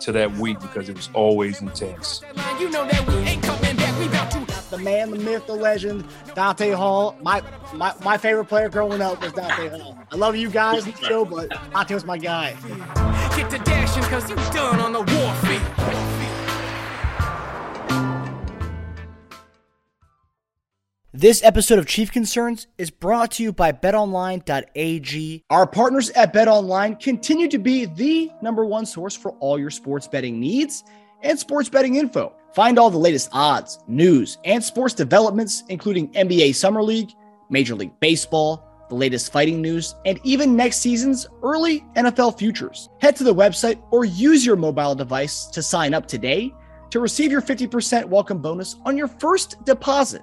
to that week because it was always intense. You know that we ain't coming back. We about to the man, the myth, the legend, Dante Hall. My my, my favorite player growing up was Dante Hall. I love you guys, Joe, but Dante was my guy. get to dashing because you done on the warfield. This episode of Chief Concerns is brought to you by betonline.ag. Our partners at BetOnline continue to be the number one source for all your sports betting needs and sports betting info. Find all the latest odds, news, and sports developments, including NBA Summer League, Major League Baseball, the latest fighting news, and even next season's early NFL futures. Head to the website or use your mobile device to sign up today to receive your 50% welcome bonus on your first deposit.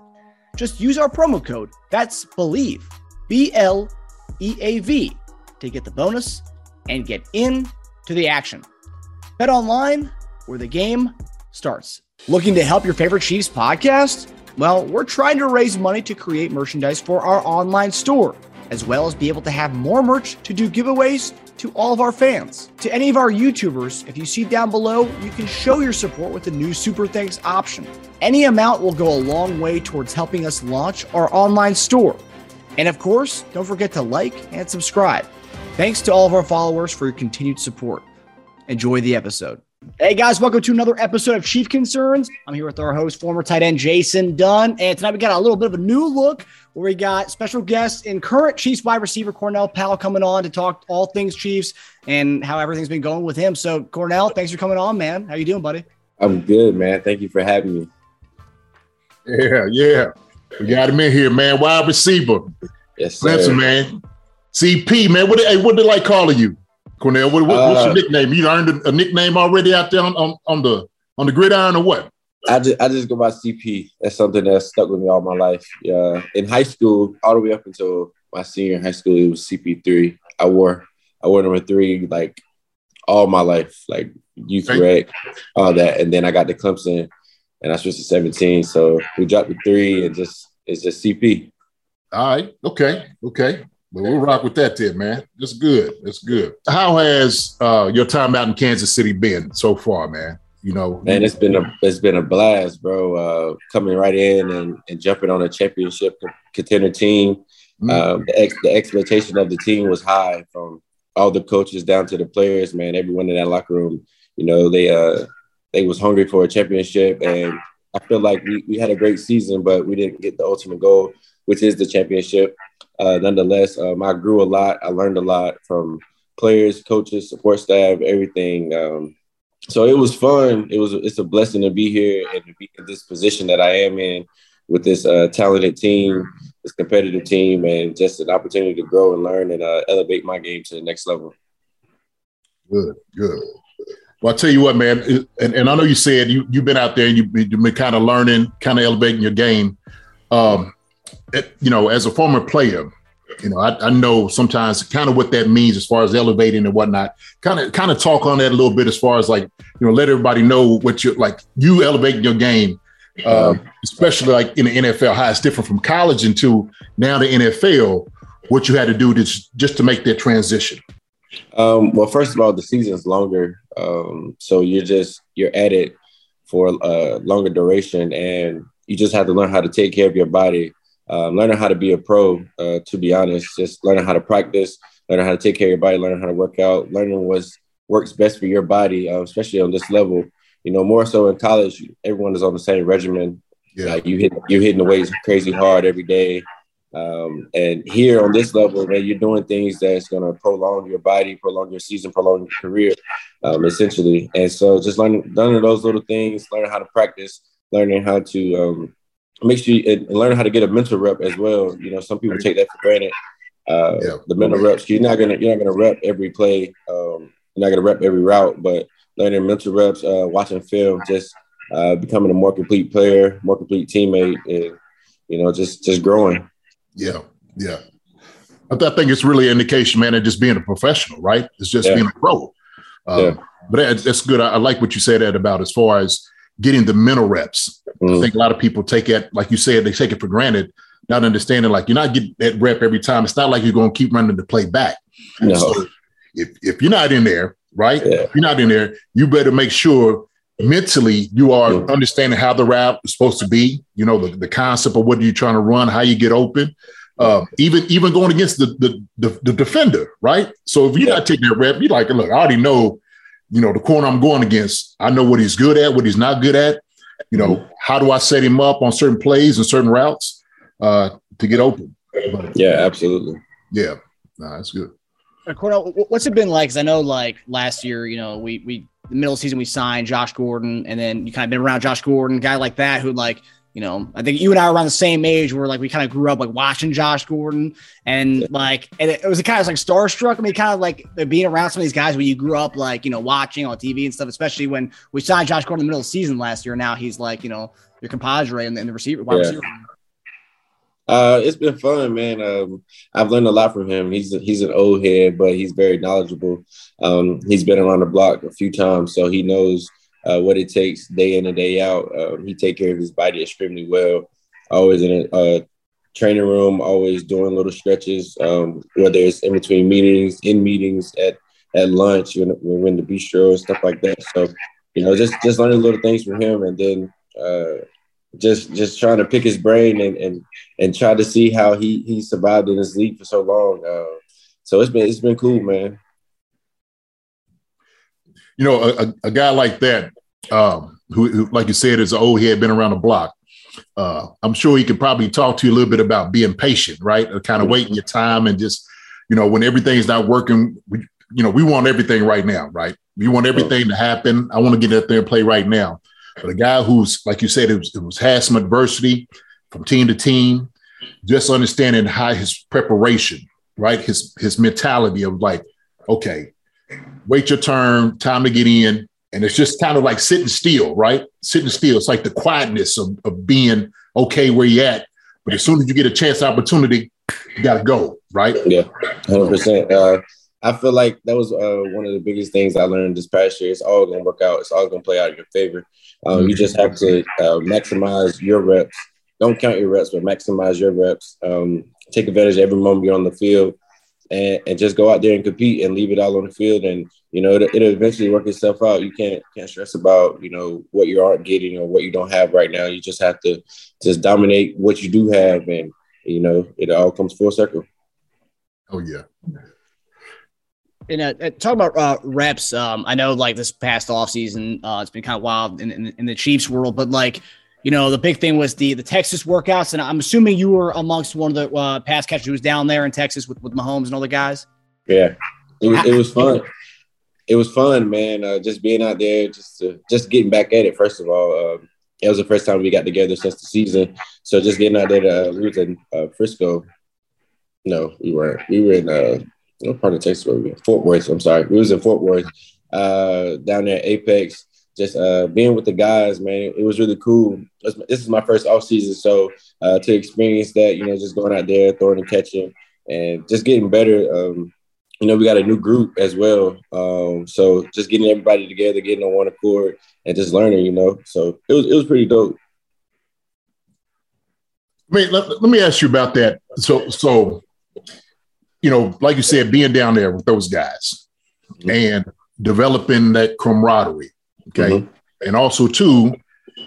Just use our promo code. That's Bleav, B L E A V, to get the bonus and get in to the action. Bet online where the game starts. Looking to help your favorite Chiefs podcast? Well, we're trying to raise money to create merchandise for our online store, as well as be able to have more merch to do giveaways to all of our fans. To any of our YouTubers, if you see down below, you can show your support with the new Super Thanks option. Any amount will go a long way towards helping us launch our online store. And of course, don't forget to like and subscribe. Thanks to all of our followers for your continued support. Enjoy the episode. Hey guys, welcome to another episode of Chief Concerns. I'm here with our host, former tight end Jason Dunn. And tonight we got a little bit of a new look where we got special guests and current Chiefs wide receiver Cornell Powell coming on to talk all things Chiefs and how everything's been going with him. So Cornell, thanks for coming on, man. How you doing, buddy? I'm good, man. Thank you for having me. Yeah, yeah. We got him in here, man. Wide receiver. Yes, sir. Clemson, man. CP, man. What, hey, what they like calling you? Cornell, what, what, what's your Uh, nickname? You earned a, a nickname already out there on, on, on the on the gridiron or what? I just I just go by CP. That's something that stuck with me all my life. Yeah, in high school, all the way up until my senior high school, it was CP3. I wore I wore number three like all my life, like youth Right. rec, all that. And then I got to Clemson, and I switched to 17. So we dropped the three, and just it's just CP. All right. Okay. Okay. Well, we'll rock with that then, man. That's good. That's good. How has uh, your time out in Kansas City been so far, man? You know, Man, it's been a it's been a blast, bro. Uh, coming right in and, and jumping on a championship contender team. Mm. Um, the, ex, the expectation of the team was high from all the coaches down to the players. Man, everyone in that locker room, you know, they uh they was hungry for a championship, and I feel like we, we had a great season, but we didn't get the ultimate goal, which is the championship. Uh, nonetheless, um, I grew a lot. I learned a lot from players, coaches, support staff, everything. Um, so it was fun. It was it's a blessing to be here and to be in this position that I am in with this uh, talented team, this competitive team, and just an opportunity to grow and learn and uh, elevate my game to the next level. Good, good. Well, I'll tell you what, man, and, and I know you said you, you've been out there and you've been, kind of learning, kind of elevating your game. Um, you know, as a former player, you know, I, I know sometimes kind of what that means as far as elevating and whatnot. Kind of, kind of talk on that a little bit as far as like, you know, let everybody know what you're like, you elevating your game, uh, especially like in the NFL, how it's different from college into now the NFL, what you had to do to just to make that transition. Um, well, first of all, the season's longer, um, so you're just you're at it for a longer duration, and you just have to learn how to take care of your body, um, learning how to be a pro. Uh, to be honest, just learning how to practice, learning how to take care of your body, learning how to work out, learning what works best for your body, uh, especially on this level. You know, more so in college, everyone is on the same regimen. Yeah. Like you hit you're hitting the weights crazy hard every day. Um, and here on this level, man, you're doing things that's going to prolong your body, prolong your season, prolong your career, um, essentially. And so, just learning, learning those little things, learning how to practice, learning how to um, make sure you and learn how to get a mental rep as well. You know, some people take that for granted. Uh, Yeah. The mental reps, you're not gonna you're not gonna rep every play. Um, you're not gonna rep every route, but learning mental reps, uh, watching film, just uh, becoming a more complete player, more complete teammate, and you know, just just growing. Yeah, yeah. I, th- I think it's really an indication, man, of just being a professional, right? It's just Yeah. being a pro. Um, Yeah. But that, that's good. I, I like what you said that about as far as getting the mental reps. I Mhm. think a lot of people take it, like you said, they take it for granted, not understanding like you're not getting that rep every time. It's not like you're going to keep running the play back. No. So if, if you're not in there, right? Yeah. If you're not in there, you better make sure mentally you are Mhm. understanding how the route is supposed to be, you know, the, the concept of what you're you trying to run, how you get open. Uh, even even going against the, the the the defender, right? So if you're Yeah. not taking that rep, you're like, look, I already know, you know, the corner I'm going against. I know what he's good at, what he's not good at. You know, how do I set him up on certain plays and certain routes uh, to get open? But, Yeah, absolutely. yeah, nah, that's good. Cornell, what's it been like? Because I know, like last year, you know, we we the middle of the season we signed Josh Gordon, and then you kind of been around Josh Gordon, guy like that who like. You know, I think you and I are around the same age where like we kind of grew up like watching Josh Gordon and like and it, was kind of like starstruck. I mean, kind of like being around some of these guys when you grew up like you know watching on TV and stuff. Especially when we signed Josh Gordon in the middle of the season last year. Now he's like you know your compadre in the, the receiver. Yeah. receiver. Uh, it's been fun, man. Um, I've learned a lot from him. He's he's an old head, but he's very knowledgeable. Um, he's been around the block a few times, so he knows uh, what it takes day in and day out. Um, he take care of his body extremely well. Always in a uh, training room, always doing little stretches, um, whether it's in between meetings, in meetings, at at lunch, when when the bistro and stuff like that. So, you know, just just learning little things from him, and then uh, just just trying to pick his brain and and and try to see how he he survived in this league for so long. Uh, so it's been it's been cool, man. you know, a, a, a guy like that, um, who, who, like you said, is an old head, been around the block. Uh, I'm sure he could probably talk to you a little bit about being patient, right? Or kind of waiting your time and just, you know, when everything's not working, we, you know, we want everything right now, right? We want everything to happen. I want to get out there and play right now. But a guy who's, like you said, it was, it was had some adversity from team to team, just understanding how his preparation, right? His his mentality of like, okay, wait your turn, time to get in. And it's just kind of like sitting still, right? Sitting still. It's like the quietness of, of being okay where you're at. But as soon as you get a chance, opportunity, you got to go, right? Yeah, hundred percent. Uh, I feel like that was uh, one of the biggest things I learned this past year. It's all going to work out. It's all going to play out in your favor. Um, You just have to uh, maximize your reps. Don't count your reps, but maximize your reps. Um, take advantage of every moment you're on the field, and, and just go out there and compete and leave it all on the field. And you know it'll, it'll eventually work itself out. You can't can't stress about you know what you aren't getting or what you don't have right now. You just have to just dominate what you do have, and you know it all comes full circle. Oh, yeah. And uh, uh, talk about uh, reps. Um, I know like this past offseason, uh, it's been kind of wild in, in, in the Chiefs world, but like, you know, the big thing was the the Texas workouts, and I'm assuming you were amongst one of the uh, pass catchers who was down there in Texas with with Mahomes and all the guys. Yeah, it was, it was fun. It was fun, man. Uh, just being out there, just just getting back at it. First of all, um, it was the first time we got together since the season. So just getting out there. To, uh, we was in uh, Frisco. No, we weren't. We were in uh, what part of Texas were we? in? Fort Worth. I'm sorry. We was in Fort Worth, uh, down there at Apex. Just uh, being with the guys, man. It was really cool. This is my first off season, so uh, to experience that, you know, just going out there, throwing and catching, and just getting better. Um, you know, we got a new group as well. Um, so just getting everybody together, getting on one accord, and just learning. You know, so it was it was pretty dope. I mean, let, let me ask you about that. So, so, you know, like you said, being down there with those guys and developing that camaraderie, okay, Mhm. and also too,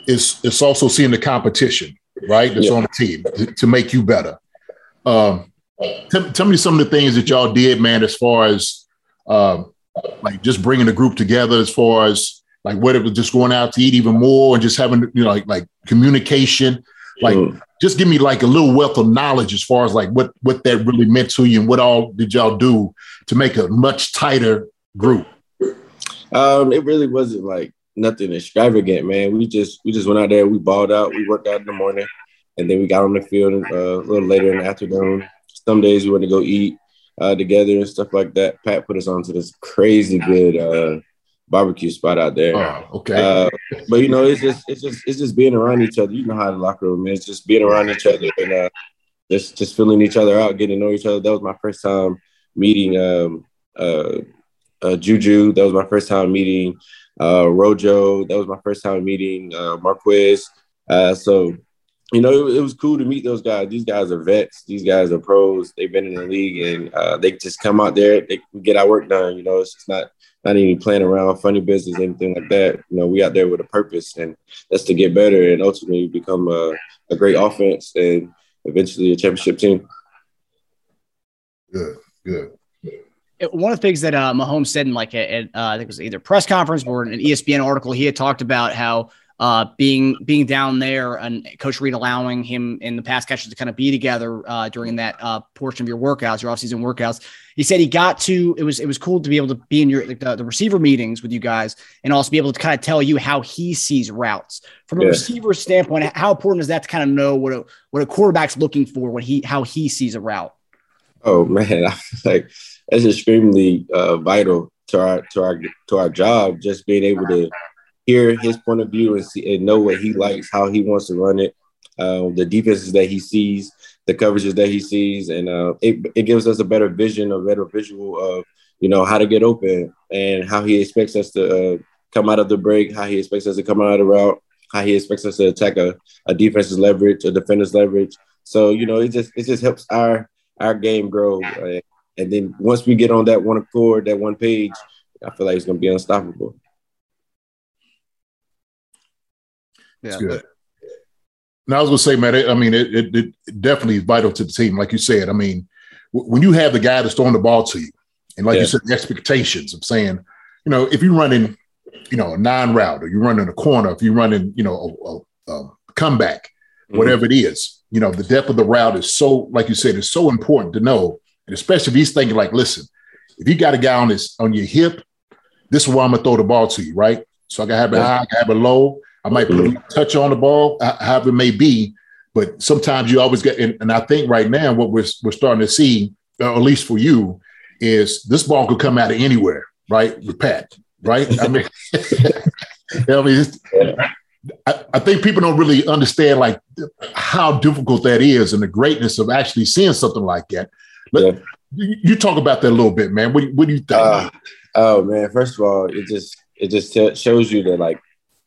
it's it's also seeing the competition, right? That's Yeah. on the team to, to make you better. Um, tell, tell me some of the things that y'all did, man, as far as um, like just bringing the group together, as far as like what it was just going out to eat even more and just having you know like like communication, like Mhm. just give me like a little wealth of knowledge as far as like what what that really meant to you and what all did y'all do to make a much tighter group. Um, it really wasn't like nothing extravagant, man. We just we just went out there, we balled out, we worked out in the morning, and then we got on the field uh, a little later in the afternoon. Some days we went to go eat uh, together and stuff like that. Pat put us onto this crazy good uh, barbecue spot out there. Oh, okay. Uh, but you know, it's just it's just it's just being around each other. You know how the locker room is, just being around each other and uh, just just filling each other out, getting to know each other. That was my first time meeting um, uh, Juju. That was my first time meeting uh, Rojo. That was my first time meeting uh, Marquez. Uh, so you know, it, it, was cool to meet those guys. These guys are vets. These guys are pros. They've been in the league, and uh, they just come out there. They get our work done. You know, it's just not not even playing around, funny business, anything like that. You know, we out there with a purpose, and that's to get better and ultimately become a, a great offense and eventually a championship team. Good, good. One of the things that uh, Mahomes said in like a, a uh, I think it was either press conference or an ESPN article, he had talked about how uh, being being down there and Coach Reid allowing him in the pass catches to kind of be together uh, during that uh, portion of your workouts, your offseason workouts. He said he got to it was it was cool to be able to be in your like the, the receiver meetings with you guys and also be able to kind of tell you how he sees routes from a yeah. receiver standpoint. How important is that to kind of know what a what a quarterback's looking for when he how he sees a route? Oh man, like that's extremely uh, vital to our to our to our job. Just being able to hear his point of view and see and know what he likes, how he wants to run it, uh, the defenses that he sees, the coverages that he sees, and uh, it, it gives us a better vision, a better visual of you know how to get open and how he expects us to uh, come out of the break, how he expects us to come out of the route, how he expects us to attack a, a defense's leverage, a defender's leverage. So you know, it just it just helps our our game grow. Uh, and then once we get on that one accord, that one page, I feel like it's going to be unstoppable. Yeah. good. Now I was gonna say, man. I mean, it, it, it, definitely is vital to the team, like you said. I mean, w- when you have the guy that's throwing the ball to you, and like yeah. you said, the expectations of saying, you know, if you're running, you know, a nine route, or you're running a corner, if you're running, you know, a, a, a comeback, mm-hmm. whatever it is, you know, the depth of the route is so, like you said, it's so important to know, and especially if he's thinking like, listen, if you got a guy on this on your hip, this is where I'm gonna throw the ball to you, right? So I gotta have it high, I gotta have it low. I might put a touch on the ball, however it may be. But sometimes you always get, and, and I think right now what we're we're starting to see, uh, at least for you, is this ball could come out of anywhere, right? With Pat, right? I mean, I mean, I, I, think people don't really understand like how difficult that is and the greatness of actually seeing something like that. But yeah. you, you, talk about that a little bit, man. What, what do you think? Uh, oh man, first of all, it just it just t- shows you that like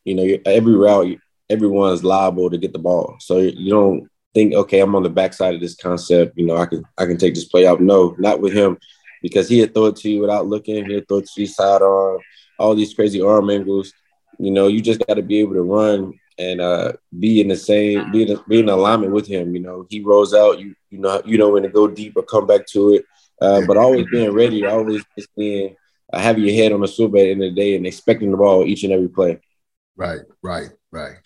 you know, every route, everyone's liable to get the ball. So you don't think, okay, I'm on the backside of this concept. You know, I can I can take this play out. No, not with him, because he'd throw it to you without looking. He'd throw it to you sidearm, all these crazy arm angles. You know, you just got to be able to run and uh, be in the same, be in, be in alignment with him. You know, he rolls out. You you know you know when to go deep or come back to it. Uh, but always being ready, always just being uh, having your head on the swivel at the end of the day and expecting the ball each and every play. Right, right, right.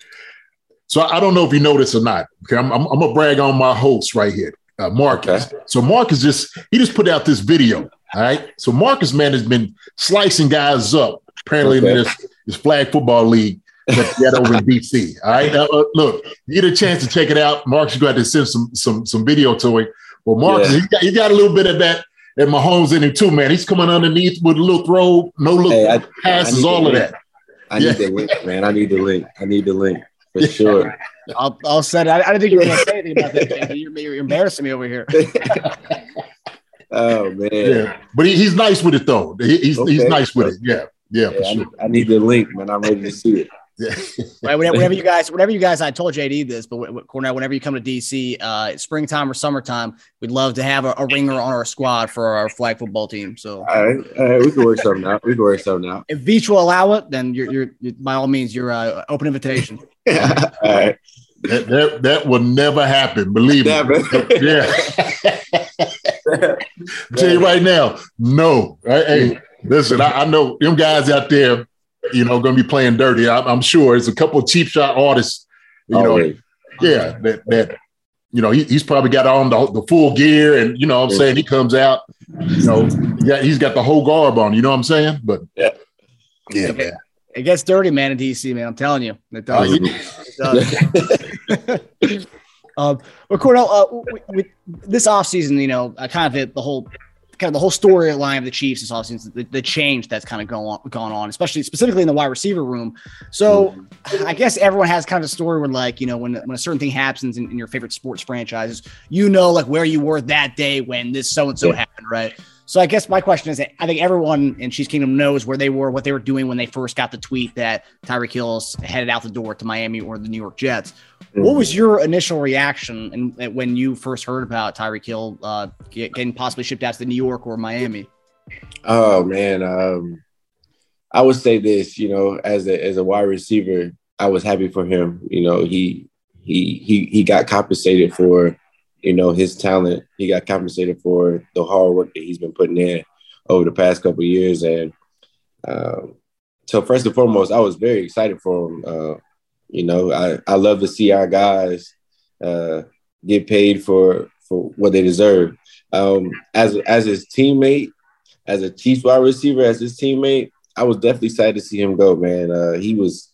So I don't know if you know this or not. Okay, I'm, I'm, I'm gonna brag on my host right here, uh, Marcus. Okay. So Marcus just he just put out this video. All right. So Marcus man has been slicing guys up apparently okay. in this this flag football league that got over in DC. All right. Now, uh, look, you get a chance to check it out. Marcus, you got to send some some some video to it. Well, Marcus, yeah. he, got, he got a little bit of that that Mahomes in him too, man. He's coming underneath with a little throw, no look hey, passes, all of that. I need the link, man. I need the link. I need the link for sure. I'll, I'll send it. I, I didn't think you were going to say anything about that. You're, you're, embarrassing me over here. oh man. Yeah, but he, he's nice with it though. He, he's okay. he's nice with it. Yeah, yeah. yeah I, sure. I need the link, man. I'm ready to see it. Yeah. right, whenever, you guys, whenever you guys, I told JD this, but Cornell, whenever you come to DC, uh, springtime or summertime, we'd love to have a, a, ringer on our squad for our flag football team. So, all right, all right we can work something out. We can work something out. If Veach will allow it, then you're, you're, you're by all means, you're uh, open invitation. all right. That, that, that will never happen. Believe never. me. Yeah. tell you right now, no. Hey, listen, I, I know them guys out there you know, going to be playing dirty. I, am sure there's a couple of cheap shot artists, you know, yeah, that that you know he, he's probably got on the, the full gear, and you know, I'm saying he comes out, you know, yeah, he's got the whole garb on. You know what I'm saying? But yeah, yeah, man. It gets dirty, man, in DC, man. I'm telling you, it does. it does. um, but Cordell, uh, with this offseason, you know, I kind of hit the whole kind of the whole storyline of the Chiefs is obviously the, the change that's kind of going on, gone on, especially specifically in the wide receiver room. So I guess everyone has kind of a story where, like, you know, when when a certain thing happens in, in your favorite sports franchises, you know, like where you were that day when this so and so happened, right? So I guess my question is, I think everyone in Chiefs Kingdom knows where they were, what they were doing when they first got the tweet that Tyreek Hill's headed out the door to Miami or the New York Jets. What was your initial reaction and when you first heard about Tyreek Hill uh, get- getting possibly shipped out to New York or Miami? Oh man, um, I would say this. You know, as a as a wide receiver, I was happy for him. You know, he he he he got compensated for you know his talent. He got compensated for the hard work that he's been putting in over the past couple years. And um, so, first and foremost, I was very excited for him. Uh, you know, I I love to see our guys uh, get paid for for what they deserve. Um, as as his teammate, as a Chiefs wide receiver, as his teammate, I was definitely excited to see him go, man. Uh, he was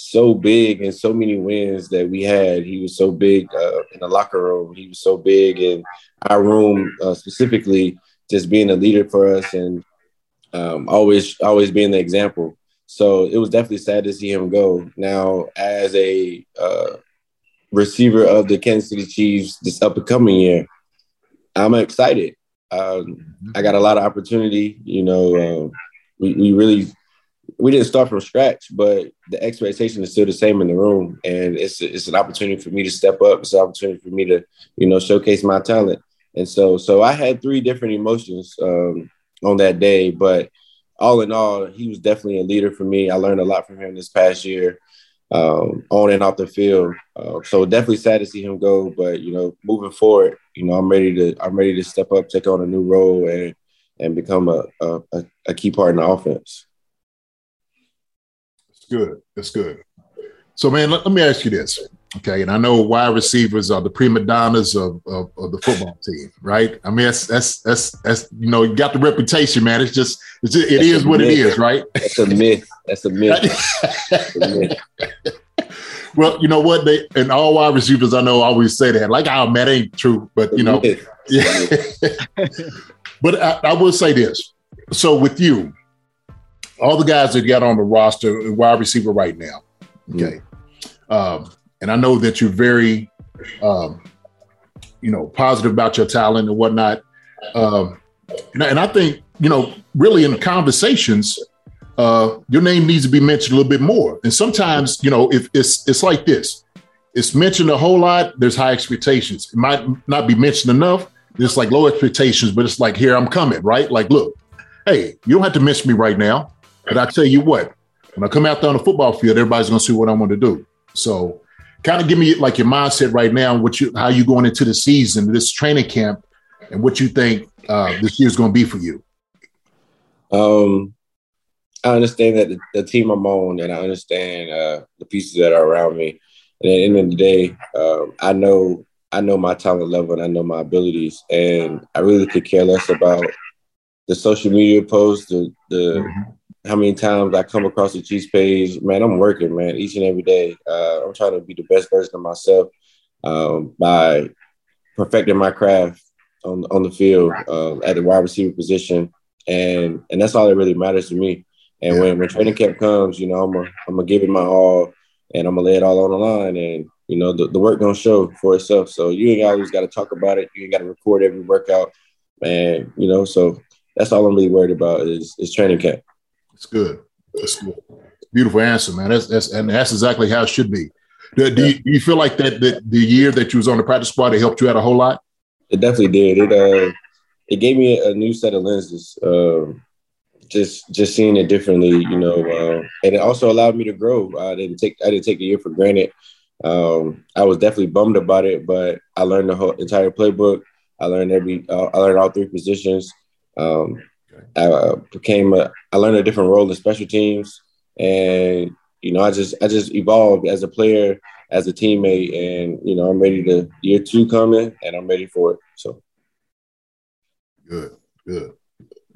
so big and so many wins that we had. He was so big uh, in the locker room. He was so big in our room, uh, specifically, just being a leader for us and um, always, always being the example. So it was definitely sad to see him go. Now, as a uh, receiver of the Kansas City Chiefs this up and coming year, I'm excited. Um, I got a lot of opportunity. You know, um, we, we really we didn't start from scratch, but the expectation is still the same in the room, and it's it's an opportunity for me to step up. It's an opportunity for me to you know showcase my talent, and so so I had three different emotions um, on that day, but all in all, he was definitely a leader for me. I learned a lot from him this past year, um, on and off the field. Uh, so definitely sad to see him go, but you know, moving forward, you know, I'm ready to I'm ready to step up, take on a new role, and and become a a, a key part in the offense. Good. It's good. So, man, let, let me ask you this. Okay. And I know wide receivers are the prima donnas of, of, of the football team, right? I mean, that's, that's, that's, that's, you know, you got the reputation, man. It's just, it's just, it is what it myth. is, right? That's a myth. That's a myth. That's a myth. well, you know what? They, and all wide receivers I know always say that. Like, oh, man, that ain't true. But, you know, yeah. but I, I will say this. So with you, all the guys that got on the roster, wide receiver right now, okay. Um, and I know that you're very, um, you know, positive about your talent and whatnot. Um, and, I- and I think, you know, really in conversations, uh, your name needs to be mentioned a little bit more. And sometimes, you know, if it's it's like this, it's mentioned a whole lot. There's high expectations. It might not be mentioned enough. It's like low expectations, but it's like here I'm coming, right? Like, look, hey, you don't have to mention me right now, but I tell you what, when I come out there on the football field, everybody's gonna see what I want to do. So, kind of give me like your mindset right now, what you how you going into the season, this training camp, and what you think uh, this year's going to be for you. Um, I understand that the, the team I'm on, and I understand uh, the pieces that are around me. And at the end of the day, um, I know I know my talent level and I know my abilities, and I really could care less about the social media posts, the the how many times I come across the Chiefs page. Man, I'm working, man, each and every day. Uh, I'm trying to be the best version of myself um, by perfecting my craft on on the field um, at the wide receiver position, and and that's all that really matters to me. And when, when training camp comes, you know, I'm gonna I'm gonna give it my all, and I'm gonna lay it all on the line, and you know, the, the work gonna show for itself. So you ain't always got to talk about it. You ain't got to record every workout, and you know, so that's all I'm really worried about is is training camp. It's good. That's good. Beautiful answer, man. That's, that's and that's exactly how it should be. Do, do, you, do you feel like that, that the year that you was on the practice squad, it helped you out a whole lot? It definitely did. It uh, it gave me a, new set of lenses. Um, just just seeing it differently, you know, uh, and it also allowed me to grow. I didn't take I didn't take the year for granted. Um, I was definitely bummed about it, but I learned the whole entire playbook. I learned every uh, I learned all three positions. Um, I uh, became a I learned a different role in special teams, and you know I just I just evolved as a player, as a teammate, and you know I'm ready to year two coming, and I'm ready for it. So. Good, good,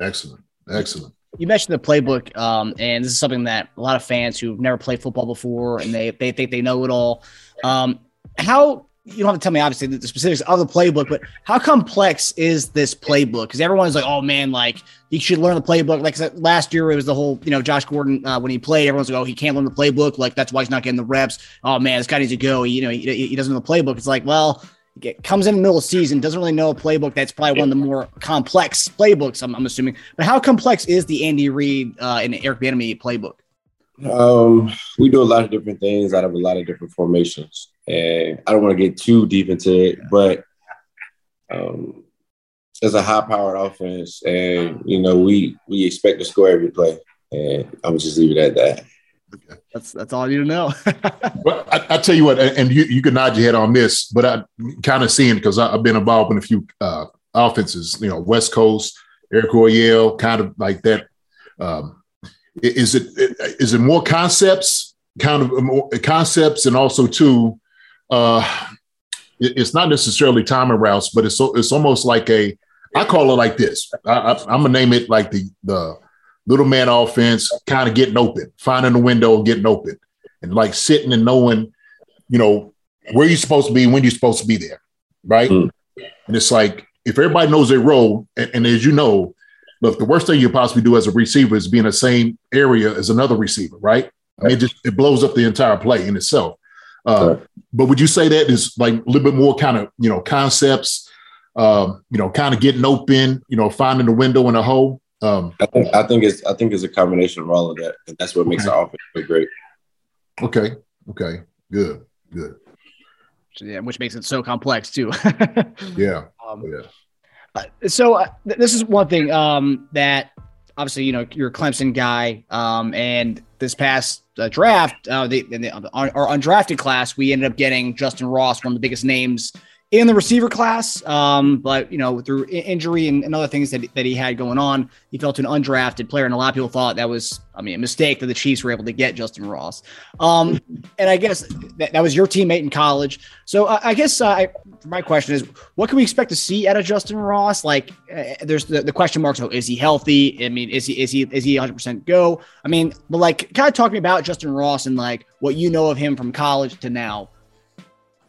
excellent, excellent. You mentioned the playbook, um, and this is something that a lot of fans who've never played football before and they they think they know it all. Um, how you don't have to tell me obviously the specifics of the playbook, but how complex is this playbook? Because everyone's like, oh man, like he should learn the playbook. Like last year, it was the whole, you know, Josh Gordon uh, when he played, everyone's like, oh, he can't learn the playbook. Like that's why he's not getting the reps. Oh man, this guy needs to go. He, you know, he, he doesn't know the playbook. It's like, well, it comes in the middle of season, doesn't really know a playbook. That's probably one of the more complex playbooks. I'm, I'm assuming. But how complex is the Andy Reid uh, and Eric Bieniemy playbook? Um, we do a lot of different things out of a lot of different formations, and I don't want to get too deep into it, but um, it's a high-powered offense, and you know we we expect to score every play, and I'm just leave it at that. That's that's all you need to know. well, I, I, tell you what, and you, you can nod your head on this, but I kind of seeing because I've been involved in a few uh, offenses, you know, West Coast, Air Coryell, kind of like that. Um, is it is it more concepts, kind of more concepts, and also too, uh, it's not necessarily timing routes, but it's it's almost like a I call it like this. I, am gonna name it like the the little man offense, kind of getting open, finding the window, getting open, and like sitting and knowing, you know, where you're supposed to be, when you're supposed to be there, right? Mm. And it's like if everybody knows their role, and, and as you know, look, the worst thing you possibly do as a receiver is be in the same area as another receiver, right? I mean, it just it blows up the entire play in itself. Uh, right. But would you say that is like a little bit more kind of you know concepts, um, you know, kind of getting open, you know, finding the window in a hole? Um, I think I think it's I think it's a combination of all of that, and that's what makes okay. the offense look great. Okay. Okay. Good. Good. Yeah, which makes it so complex too. yeah. Um, yeah. So uh, th- this is one thing um, that obviously you know you're a Clemson guy, um, and this past uh, draft, uh, the, the, our undrafted class, we ended up getting Justin Ross, one of the biggest names in the receiver class. Um, but you know, through injury and, and, other things that, that he had going on, he fell to an undrafted player, and a lot of people thought that was, I mean, a mistake that the Chiefs were able to get Justin Ross. Um, and I guess that, that was your teammate in college. So I, I guess uh, my question is, what can we expect to see out of Justin Ross? Like, uh, there's the, the question marks. So is he healthy? I mean, is he is he is he 100 percent go? I mean, but like, kind of talk me about Justin Ross and like what you know of him from college to now.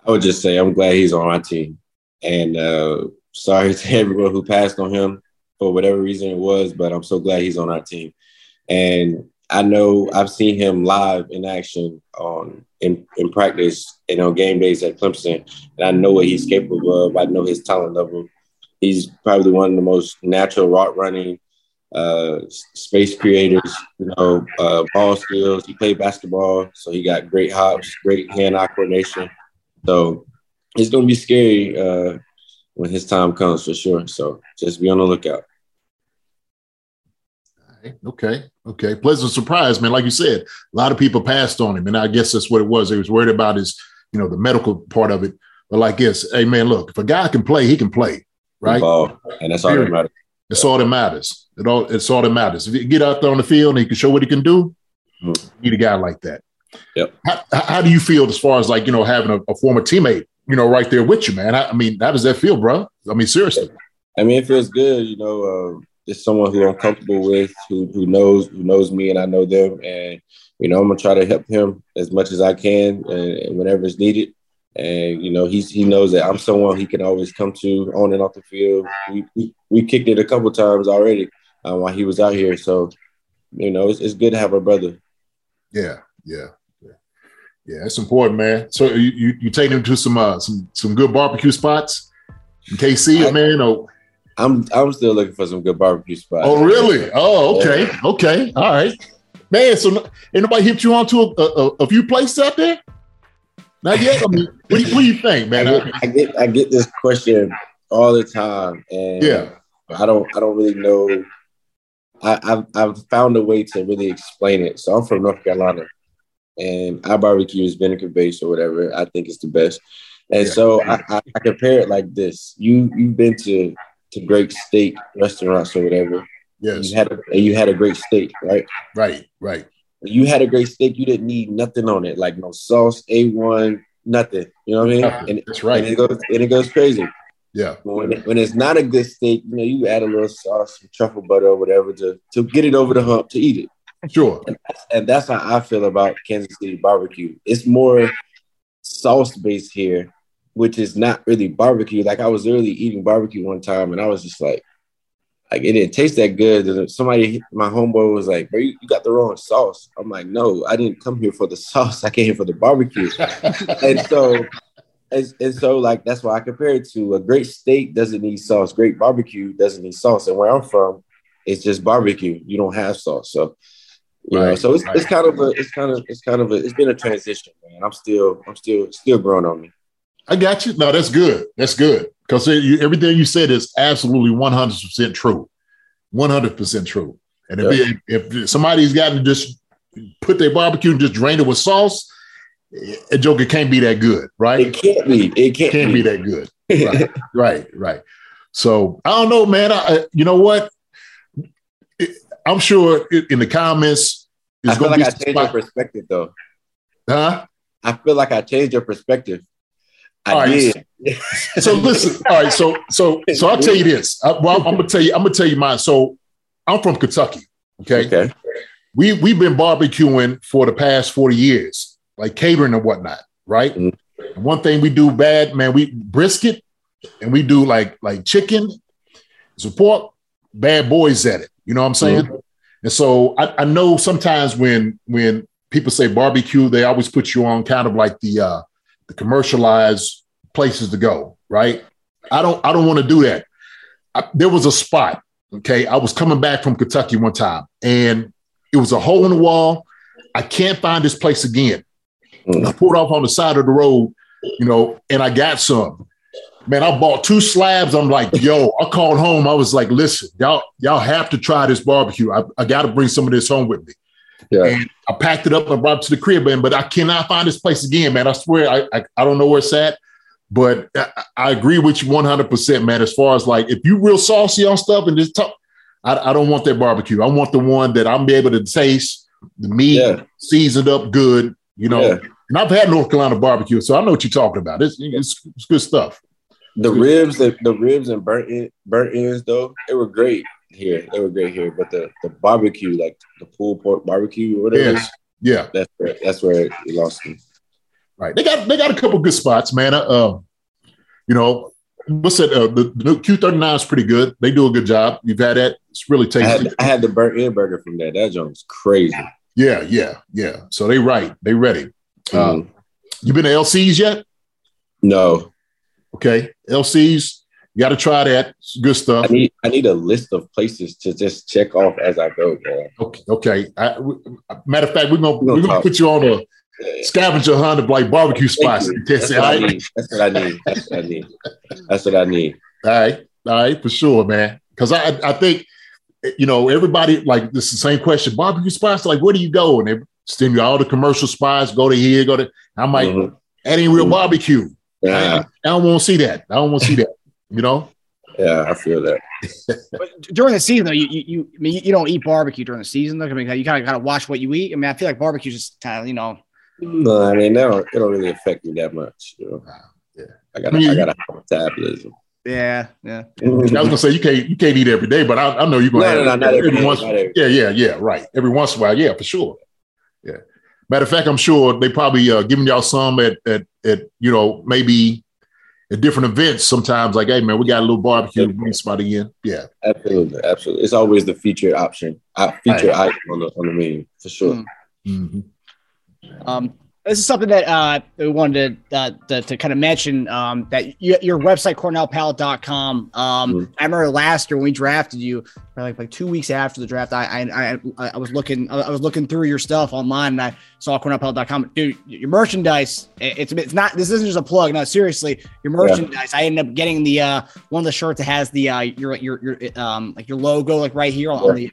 I would just say I'm glad he's on our team. And uh, sorry to everyone who passed on him for whatever reason it was, but I'm so glad he's on our team. And I know I've seen him live in action on in, in practice and on game days at Clemson, and I know what he's capable of. I know his talent level. He's probably one of the most natural route running uh, space creators. You know, uh, ball skills. He played basketball, so he got great hops, great hand-eye coordination. So it's going to be scary uh, when his time comes for sure. So just be on the lookout. Okay. Okay. Pleasant surprise, man. Like you said, a lot of people passed on him, and I guess that's what it was. They was worried about his, you know, the medical part of it. But like this, hey man, look, if a guy can play, he can play, right? Ball. And that's all that matters. It's all that matters. It all it's all that matters. If you get out there on the field and he can show what he can do, mm-hmm. you need a guy like that. Yep. How, how, do you feel as far as like you know having a, a, former teammate you know right there with you, man? I, I, mean, how does that feel, bro? I mean, seriously. I mean, it feels good. You know, uh, it's someone who I'm comfortable with, who who knows who knows me, and I know them, and you know, I'm gonna try to help him as much as I can, and, and whenever it's needed. And you know, he's he knows that I'm someone he can always come to on and off the field. We we, we kicked it a couple times already uh, while he was out here, so you know, it's, it's good to have a brother. Yeah, yeah. Yeah, it's important, man. So you you, you take them to some uh some some good barbecue spots in KC, I, man. Or I'm I'm still looking for some good barbecue spots. Oh, really? Oh, okay, okay, all right, man. So anybody hit you onto a, a, a few places out there? Not yet. I mean, what, do you, what do you think, man? I get, I get I get this question all the time, and yeah, I don't I don't really know. I, I've I've found a way to really explain it. So I'm from North Carolina, and our barbecue is vinegar based or whatever. I think it's the best. And yeah. so I, I, I, compare it like this: you you've been to to great steak restaurants or whatever. Yes. You had a, and you had a great steak, right? Right, right. You had a great steak. You didn't need nothing on it, like no sauce, A1, nothing. You know what I mean? And, That's right. And it goes and it goes crazy. Yeah. When, it, when it's not a good steak, you know, you add a little sauce, truffle butter, or whatever to to get it over the hump to eat it. Sure. And that's, and that's how I feel about Kansas City barbecue. It's more sauce based here which is not really barbecue. Like I was literally eating barbecue one time, and I was just like, like it didn't taste that good. And somebody, my homeboy, was like, "Bro, you, you got the wrong sauce." I'm like, "No, I didn't come here for the sauce. I came here for the barbecue." and so, and, and so, like that's why I compare it to a great steak doesn't need sauce. Great barbecue doesn't need sauce. And where I'm from, it's just barbecue. You don't have sauce, so. You know, Right, so it's, right. it's kind of a it's kind of it's kind of a it's been a transition, man. I'm still I'm still still growing on me. I got you. No, that's good. That's good because everything you said is absolutely one hundred percent true. One hundred percent true. And if, if somebody's gotten to just put their barbecue and just drain it with sauce, a joker can't be that good, right? It can't be. It can't, can't be that good. Right, right, right. So I don't know, man. I, I- you know what? It- I'm sure in the comments, I feel like I changed your perspective though. huh? I feel like I changed your perspective. I All right. did. So listen, all right. So so so I'll tell you this. I, well, I'm gonna tell you. I'm gonna tell you mine. So I'm from Kentucky. Okay. Okay. We we've been barbecuing for the past 40 years, like catering and whatnot, right? Mhm. One thing we do bad, man, we brisket and we do like like chicken, support bad boys at it. You know what I'm saying? And so I, I know sometimes when when people say barbecue, they always put you on kind of like the uh the commercialized places to go, right? I don't I don't want to do that. I, there was a spot, okay? I was coming back from Kentucky one time and it was a hole in the wall. I can't find this place again. Mm. I pulled off on the side of the road, you know, and I got some. Man, I bought two slabs. I'm like, yo, I called home. I was like, listen, y'all, y'all have to try this barbecue. I, I got to bring some of this home with me. Yeah. And I packed it up and brought it to the crib, man. But I cannot find this place again, man. I swear, I I, I don't know where it's at. But I, I agree with you 100, percent man. As far as like, if you real saucy on stuff and just talk, I, I don't want that barbecue. I want the one that I'm able to taste the meat Yeah. seasoned up good. You know, Yeah. and I've had North Carolina barbecue, so I know what you're talking about. It's it's, it's good stuff. The ribs, the, the ribs and burnt in, burnt ends though, they were great here. They were great here. But the, the barbecue, like the pulled pork barbecue or whatever, Yes, yeah, that's where that's where it lost me. right. They got they got a couple good spots, man. Uh, uh, you know, what's it? Uh, the, the new Q39 is pretty good. They do a good job. You've had that. It's really I tasty. had I had the burnt end burger from that. That joint was crazy. Yeah, yeah, yeah. So they right. They ready. Mhm. you been to LC's yet? no, Okay, LC's. You got to try that. It's good stuff. I need I need a list of places to just check off as I go, bro. Okay, okay. I, we, matter of fact, we're gonna We're gonna we're gonna put you on a scavenger hunt of like barbecue spots. That's what I need. That's what I need. That's what I need. That's what I need. All right, all right, for sure, man. Because I, I think, you know, everybody like this is the same question. Barbecue spots, like, where do you go? And they send you all the commercial spots. Go to here, go to. I'm like, Mhm. that ain't real Mhm. barbecue. I, Yeah, I don't want to see that. I don't want to see that. You know? yeah, I feel that. But during the season, though, you you, you I mean you, you don't eat barbecue during the season. Though. I mean, you kind of kind of watch what you eat. I mean, I feel like barbecue just kind of you know. No, I mean, that don't, it don't really affect me that much. You know? Yeah. I got I mean, I got a high metabolism. Yeah, yeah. I was gonna say you can't you can't eat every day, but I, I know you're gonna No, have no, no, not every day, once. not every Yeah, yeah, yeah. Right. Every once in a while, yeah, for sure. Yeah. Matter of fact, I'm sure they probably uh, giving y'all some at at at you know maybe at different events. Sometimes like, hey man, we got a little barbecue. Bring somebody in. Yeah. Absolutely, absolutely. It's always the featured option, uh, featured item on the on the menu for sure. Mm. Mhm. Um, this is something that uh, we wanted to, uh, to, to kind of mention um, that you, your website, cornellpalette.com. Um, Mhm. I remember last year when we drafted you, like like two weeks after the draft, I I, I, I was looking I was looking through your stuff online and I saw cornellpalette.com. Dude, your merchandise, it- it's it's not this isn't just a plug. No, seriously, your merchandise. I ended up getting the uh, one of the shirts that has the uh, your your your um like your logo like right here on, on the,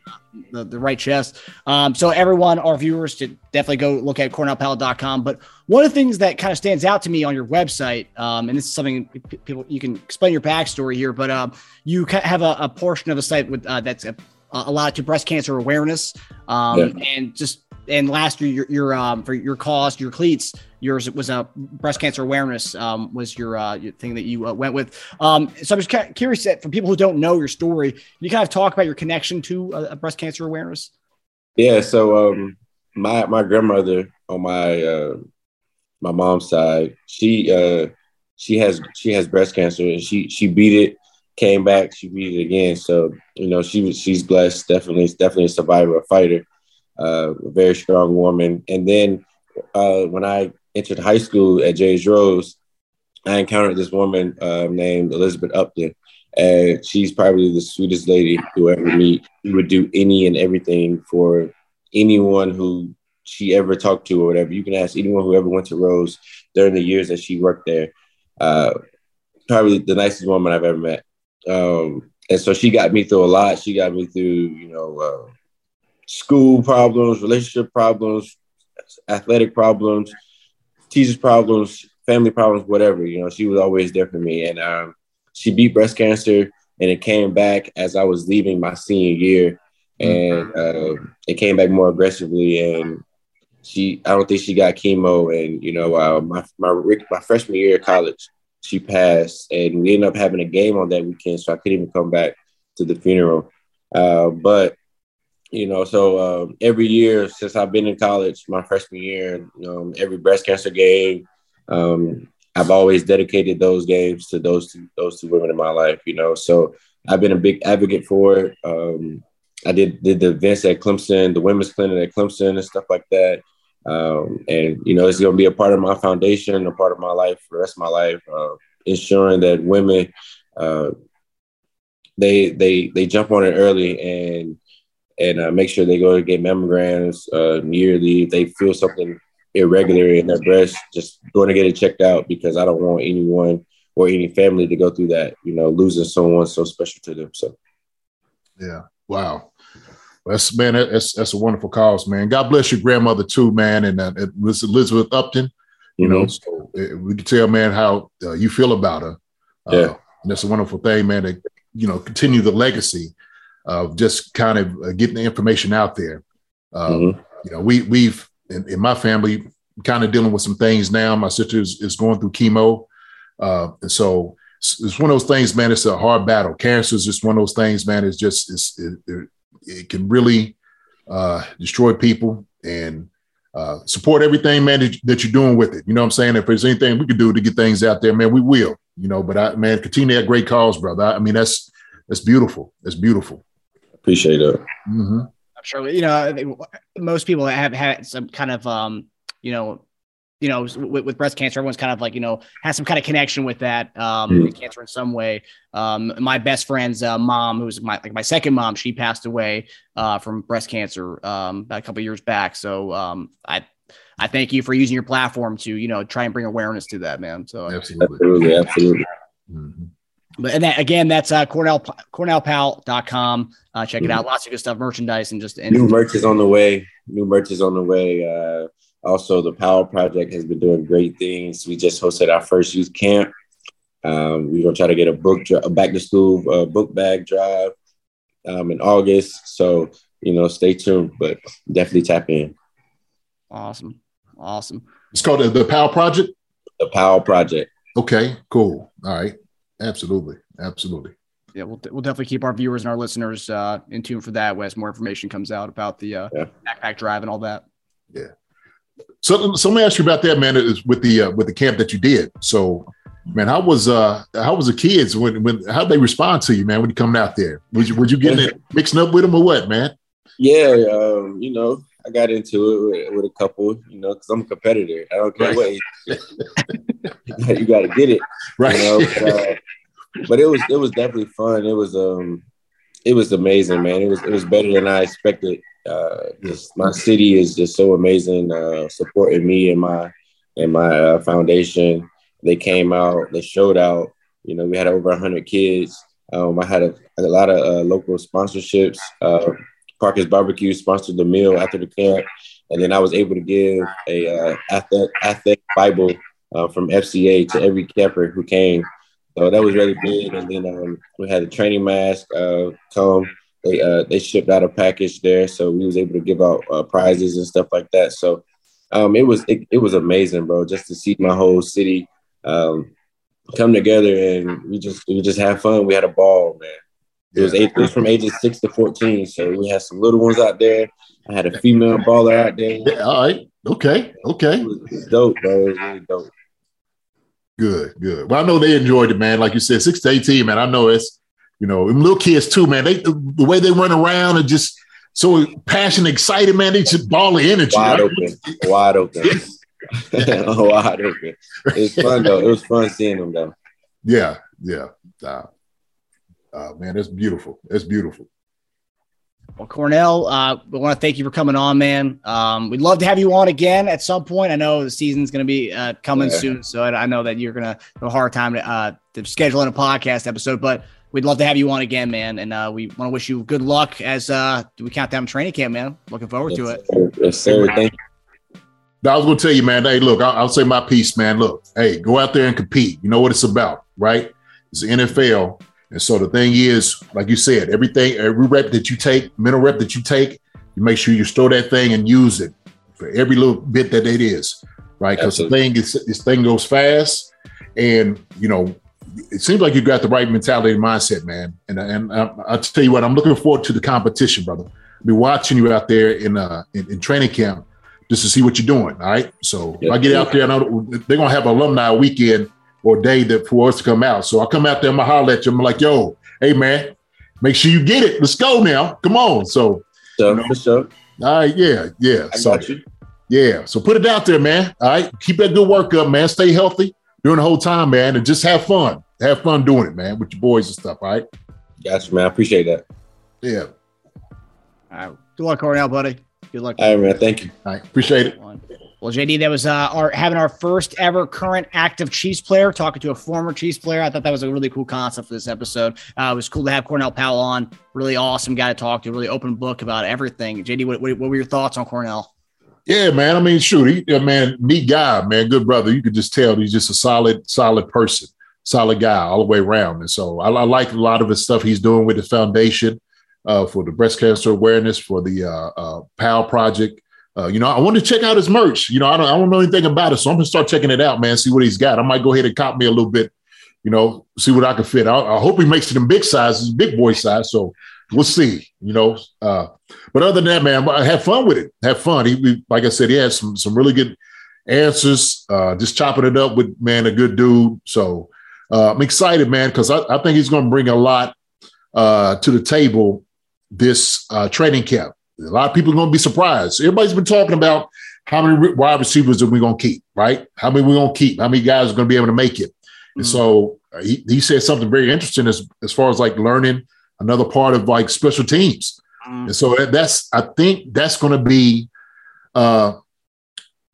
the the right chest. Um, so everyone, our viewers, should definitely go look at cornellpalette.com. But one of the things that kind of stands out to me on your website, um, and this is something people you can explain your backstory here, but um, you have a, a portion of the site with uh, that's a, a lot to breast cancer awareness, um, and just and last year your, your um for your cause your cleats yours was a breast cancer awareness um was your uh your thing that you uh, went with um so i'm just ca- curious that for people who don't know your story you kind of talk about your connection to uh, breast cancer awareness Yeah. So um, my my grandmother on my uh, my mom's side, she uh, she has she has breast cancer and she she beat it, came back, she beat it again. So you know she was she's blessed. Definitely, definitely a survivor, a fighter, uh, a very strong woman. And then uh, when I entered high school at J.H. Rose, I encountered this woman uh, named Elizabeth Upton. And she's probably the sweetest lady you ever meet. Would do any and everything for anyone who she ever talked to or whatever. You can ask anyone who ever went to Rose during the years that she worked there. Uh, probably the nicest woman I've ever met. Um, and so she got me through a lot. She got me through, you know, uh, school problems, relationship problems, athletic problems, teachers problems, family problems, whatever. You know, she was always there for me. And um, she beat breast cancer, and it came back as I was leaving my senior year, and uh, it came back more aggressively. And she, I don't think she got chemo. And you know, uh, my my my freshman year of college, she passed, and we ended up having a game on that weekend, so I couldn't even come back to the funeral. Uh, but you know, so um, every year since I've been in college, my freshman year, um, every breast cancer game, um, I've always dedicated those games to those two those two women in my life. You know, so I've been a big advocate for it. Um, I did did the events at Clemson, the women's clinic at Clemson, and stuff like that. Um, and you know, it's going to be a part of my foundation, a part of my life for the rest of my life, uh, ensuring that women uh, they they they jump on it early and and uh, make sure they go to get mammograms uh, yearly. If they feel something irregular in their breast, just going to get it checked out because I don't want anyone or any family to go through that, you know, losing someone so special to them. So, yeah, wow. That's man, that's that's a wonderful cause, man. God bless your grandmother too, man, and uh, Elizabeth Upton. You mm-hmm. know, so it, we can tell, man, how uh, you feel about her. Uh, yeah, and that's a wonderful thing, man. To you know, continue the legacy of just kind of uh, getting the information out there. Um, mm-hmm. You know, we we've in, in, my family kind of dealing with some things now. My sister is, is going through chemo, uh, and so it's, it's, one of those things, man. It's a hard battle. Cancer is just one of those things, man. It's just it's, it, it, it can really uh, destroy people and uh, support everything, man, that, that, you're doing with it. You know what I'm saying? If there's anything we can do to get things out there, man, we will. You know, but I, man, continue that great cause, brother. I, I mean, that's that's beautiful. That's beautiful. Appreciate it. Mm-hmm. I'm sure you know most people have had some kind of um, you know you know, with, with, breast cancer, everyone's kind of like, you know, has some kind of connection with that um, mm. cancer in some way. Um, my best friend's uh, mom, who's my like my second mom, she passed away uh, from breast cancer um, a couple years back. So um, I I thank you for using your platform to you know try and bring awareness to that, man. So absolutely, absolutely, absolutely. Mm-hmm. But and that, again, that's uh, Cornell CornellPowell.com. Uh, check it mm-hmm. out. Lots of good stuff, merchandise, and just and- new merch is on the way. New merch is on the way. Uh, also, the Power Project has been doing great things. We just hosted our first youth camp. Um, we're gonna try to get a book, a back to school uh, book bag drive um, in August. So you know, stay tuned, but definitely tap in. Awesome, awesome. It's called the, the Power Project. The Power Project. Okay, cool. All right, absolutely, absolutely. Yeah, we'll, we'll definitely keep our viewers and our listeners uh, in tune for that as more information comes out about the uh, yeah. backpack drive and all that. Yeah. So, so let me ask you about that, man. Is with the uh, with the camp that you did. So, man, how was uh how was the kids when when how they respond to you, man, when you coming out there? Was you was you getting it mixing up with them or what, man? Yeah, um, you know, I got into it with, with a couple, you know, because I'm a competitor. I don't care right. what you got to get it, right? You know? but, uh, but it was it was definitely fun. It was um it was amazing, man. It was it was better than I expected. Uh, just my city is just so amazing, uh, supporting me and my and my uh, foundation. They came out, they showed out. You know, we had over hundred kids. Um, I had a, a lot of uh, local sponsorships. Uh, Parker's Barbecue sponsored the meal after the camp, and then I was able to give a uh, athletic, athletic Bible uh, from FCA to every camper who came. So that was really big. And then um, we had a training mask uh, come they uh, they shipped out a package there, so we was able to give out uh, prizes and stuff like that. So um, it was it, it was amazing, bro, just to see my whole city um, come together and we just we just had fun. We had a ball, man. It was eight, it was from ages six to fourteen, so we had some little ones out there. I had a female baller out there. Yeah, all right, okay, okay, it was, it was dope, bro. It was really dope. Good, good. Well, I know they enjoyed it, man. Like you said, six to eighteen, man. I know it's you know them little kids too, man. They the, way they run around and just so passionate, excited, man. They just ball of energy. Wide right? open, wide open, wide open. It was fun though. It was fun seeing them though. Yeah, yeah. Uh, uh, man, that's beautiful. That's beautiful. Well, Cornell, uh, we want to thank you for coming on, man. Um, we'd love to have you on again at some point. I know the season's going to be uh, coming Yeah. soon, so I, I know that you're going to have a hard time to, uh, to schedule in a podcast episode, but we'd love to have you on again, man. And uh, we want to wish you good luck as uh, we count down training camp, man. Looking forward to it. Yes, sir. Thank you. I was going to tell you, man. Hey, look, I'll, I'll say my piece, man. Look, hey, go out there and compete. You know what it's about, right? It's the NFL, and so the thing is, like you said, everything, every rep that you take, mental rep that you take, you make sure you store that thing and use it for every little bit that it is, right? Because the thing is, this thing goes fast, and you know, it seems like you got the right mentality and mindset, man. And and I, I'll tell you what, I'm looking forward to the competition, brother. I'll be watching you out there in uh in, in training camp just to see what you're doing. All right. So if I get out there, I know they're gonna have alumni weekend or day that for us to come out. So I come out there, I'm gonna holler at you. I'm like, yo, hey man, make sure you get it. Let's go now. Come on. So So for sure. all right, yeah, yeah. I so got you. yeah. So put it out there, man. All right. Keep that good work up, man. Stay healthy during the whole time, man, and just have fun. Have fun doing it, man, with your boys and stuff. All right. Gotcha, man. I appreciate that. Yeah. All right. Good luck, Cornell, buddy. Good luck. All right, man. Thank you. All right. Appreciate it. Well, JD, that was uh, our having our first ever current active Chiefs player talking to a former Chiefs player. I thought that was a really cool concept for this episode. Uh, it was cool to have Cornell Powell on. Really awesome guy to talk to. Really open book about everything. JD, what, what, were your thoughts on Cornell? Yeah, man. I mean, shoot, he, man, neat guy, man, good brother. You could just tell he's just a solid, solid person, solid guy all the way around. And so I, I like a lot of the stuff he's doing with the foundation uh, for the breast cancer awareness, for the uh, uh, PAL project. Uh, you know, I want to check out his merch. You know, I don't, I don't know anything about it, so I'm gonna start checking it out, man. See what he's got. I might go ahead and cop me a little bit. You know, see what I can fit. I, I hope he makes it in big sizes, big boy size. So we'll see. You know, uh, but other than that, man, have fun with it. Have fun. He, like I said, he had some some really good answers. Uh, just chopping it up with man, a good dude. So uh, I'm excited, man, because I, I think he's to bring a lot uh, to the table this uh, training camp. A lot of people are going to be surprised. Everybody's been talking about how many wide receivers are we going to keep, right? How many we going to keep? How many guys are going to be able to make it? And so uh, he, he said something very interesting as, as far as like learning another part of like special teams. And so that, that's, I think that's going to be uh,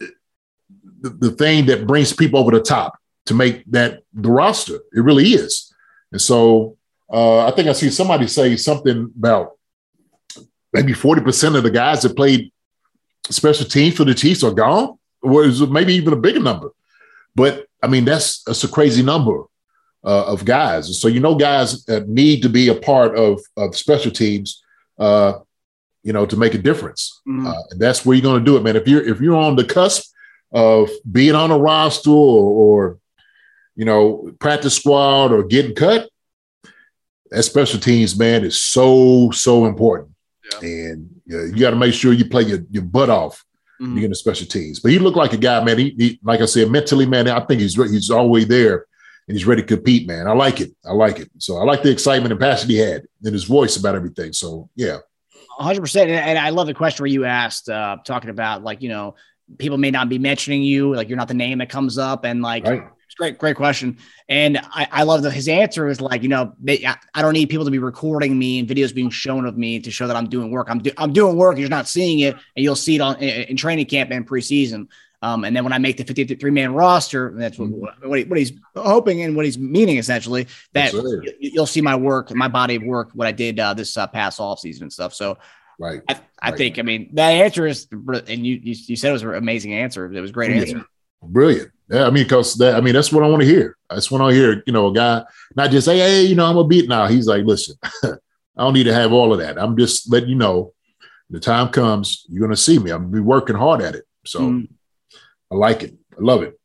the, the thing that brings people over the top to make that the roster. It really is. And so uh, I think I see somebody say something about maybe 40% of the guys that played special teams for the Chiefs are gone, or maybe even a bigger number. But I mean, that's, that's a crazy number uh, of guys. So, you know, guys need to be a part of, of special teams, uh, you know, to make a difference. Uh, and that's where you're going to do it, man. If you're, if you're on the cusp of being on a roster or, or you know, practice squad or getting cut, that special teams, man, is so, so important. And uh, you got to make sure you play your, your butt off. Mhm. You get the special teams, but he looked like a guy, man. He, he like I said, mentally, man. I think he's re- he's all the way there, and he's ready to compete, man. I like it. I like it. So I like the excitement and passion he had in his voice about everything. So yeah, 100%. And, and I love the question where you asked, uh, talking about like, you know, people may not be mentioning you, like you're not the name that comes up. And like, right. Great, great question. And I, I love that his answer is like, you know, I, don't need people to be recording me and videos being shown of me to show that I'm doing work. I'm, do, I'm doing work. You're not seeing it, and you'll see it on in, in training camp and preseason. Um, and then when I make the 53 man roster, that's what, what, he, what he's hoping and what he's meaning essentially that you'll see my work, my body of work, what I did uh, this uh, past off season and stuff. So right. I, I Right. think, I mean, that answer is, and you, you, you said it was an amazing answer. It was a great Yeah. answer. Brilliant. Yeah, I mean, because that I mean, that's what I want to hear. That's what I hear. You know, a guy not just say, "Hey, you know, I'm a beat now." He's like, "Listen, I don't need to have all of that. I'm just letting you know, the time comes, you're gonna see me. I'm gonna be working hard at it. So Mm. I like it. I love it.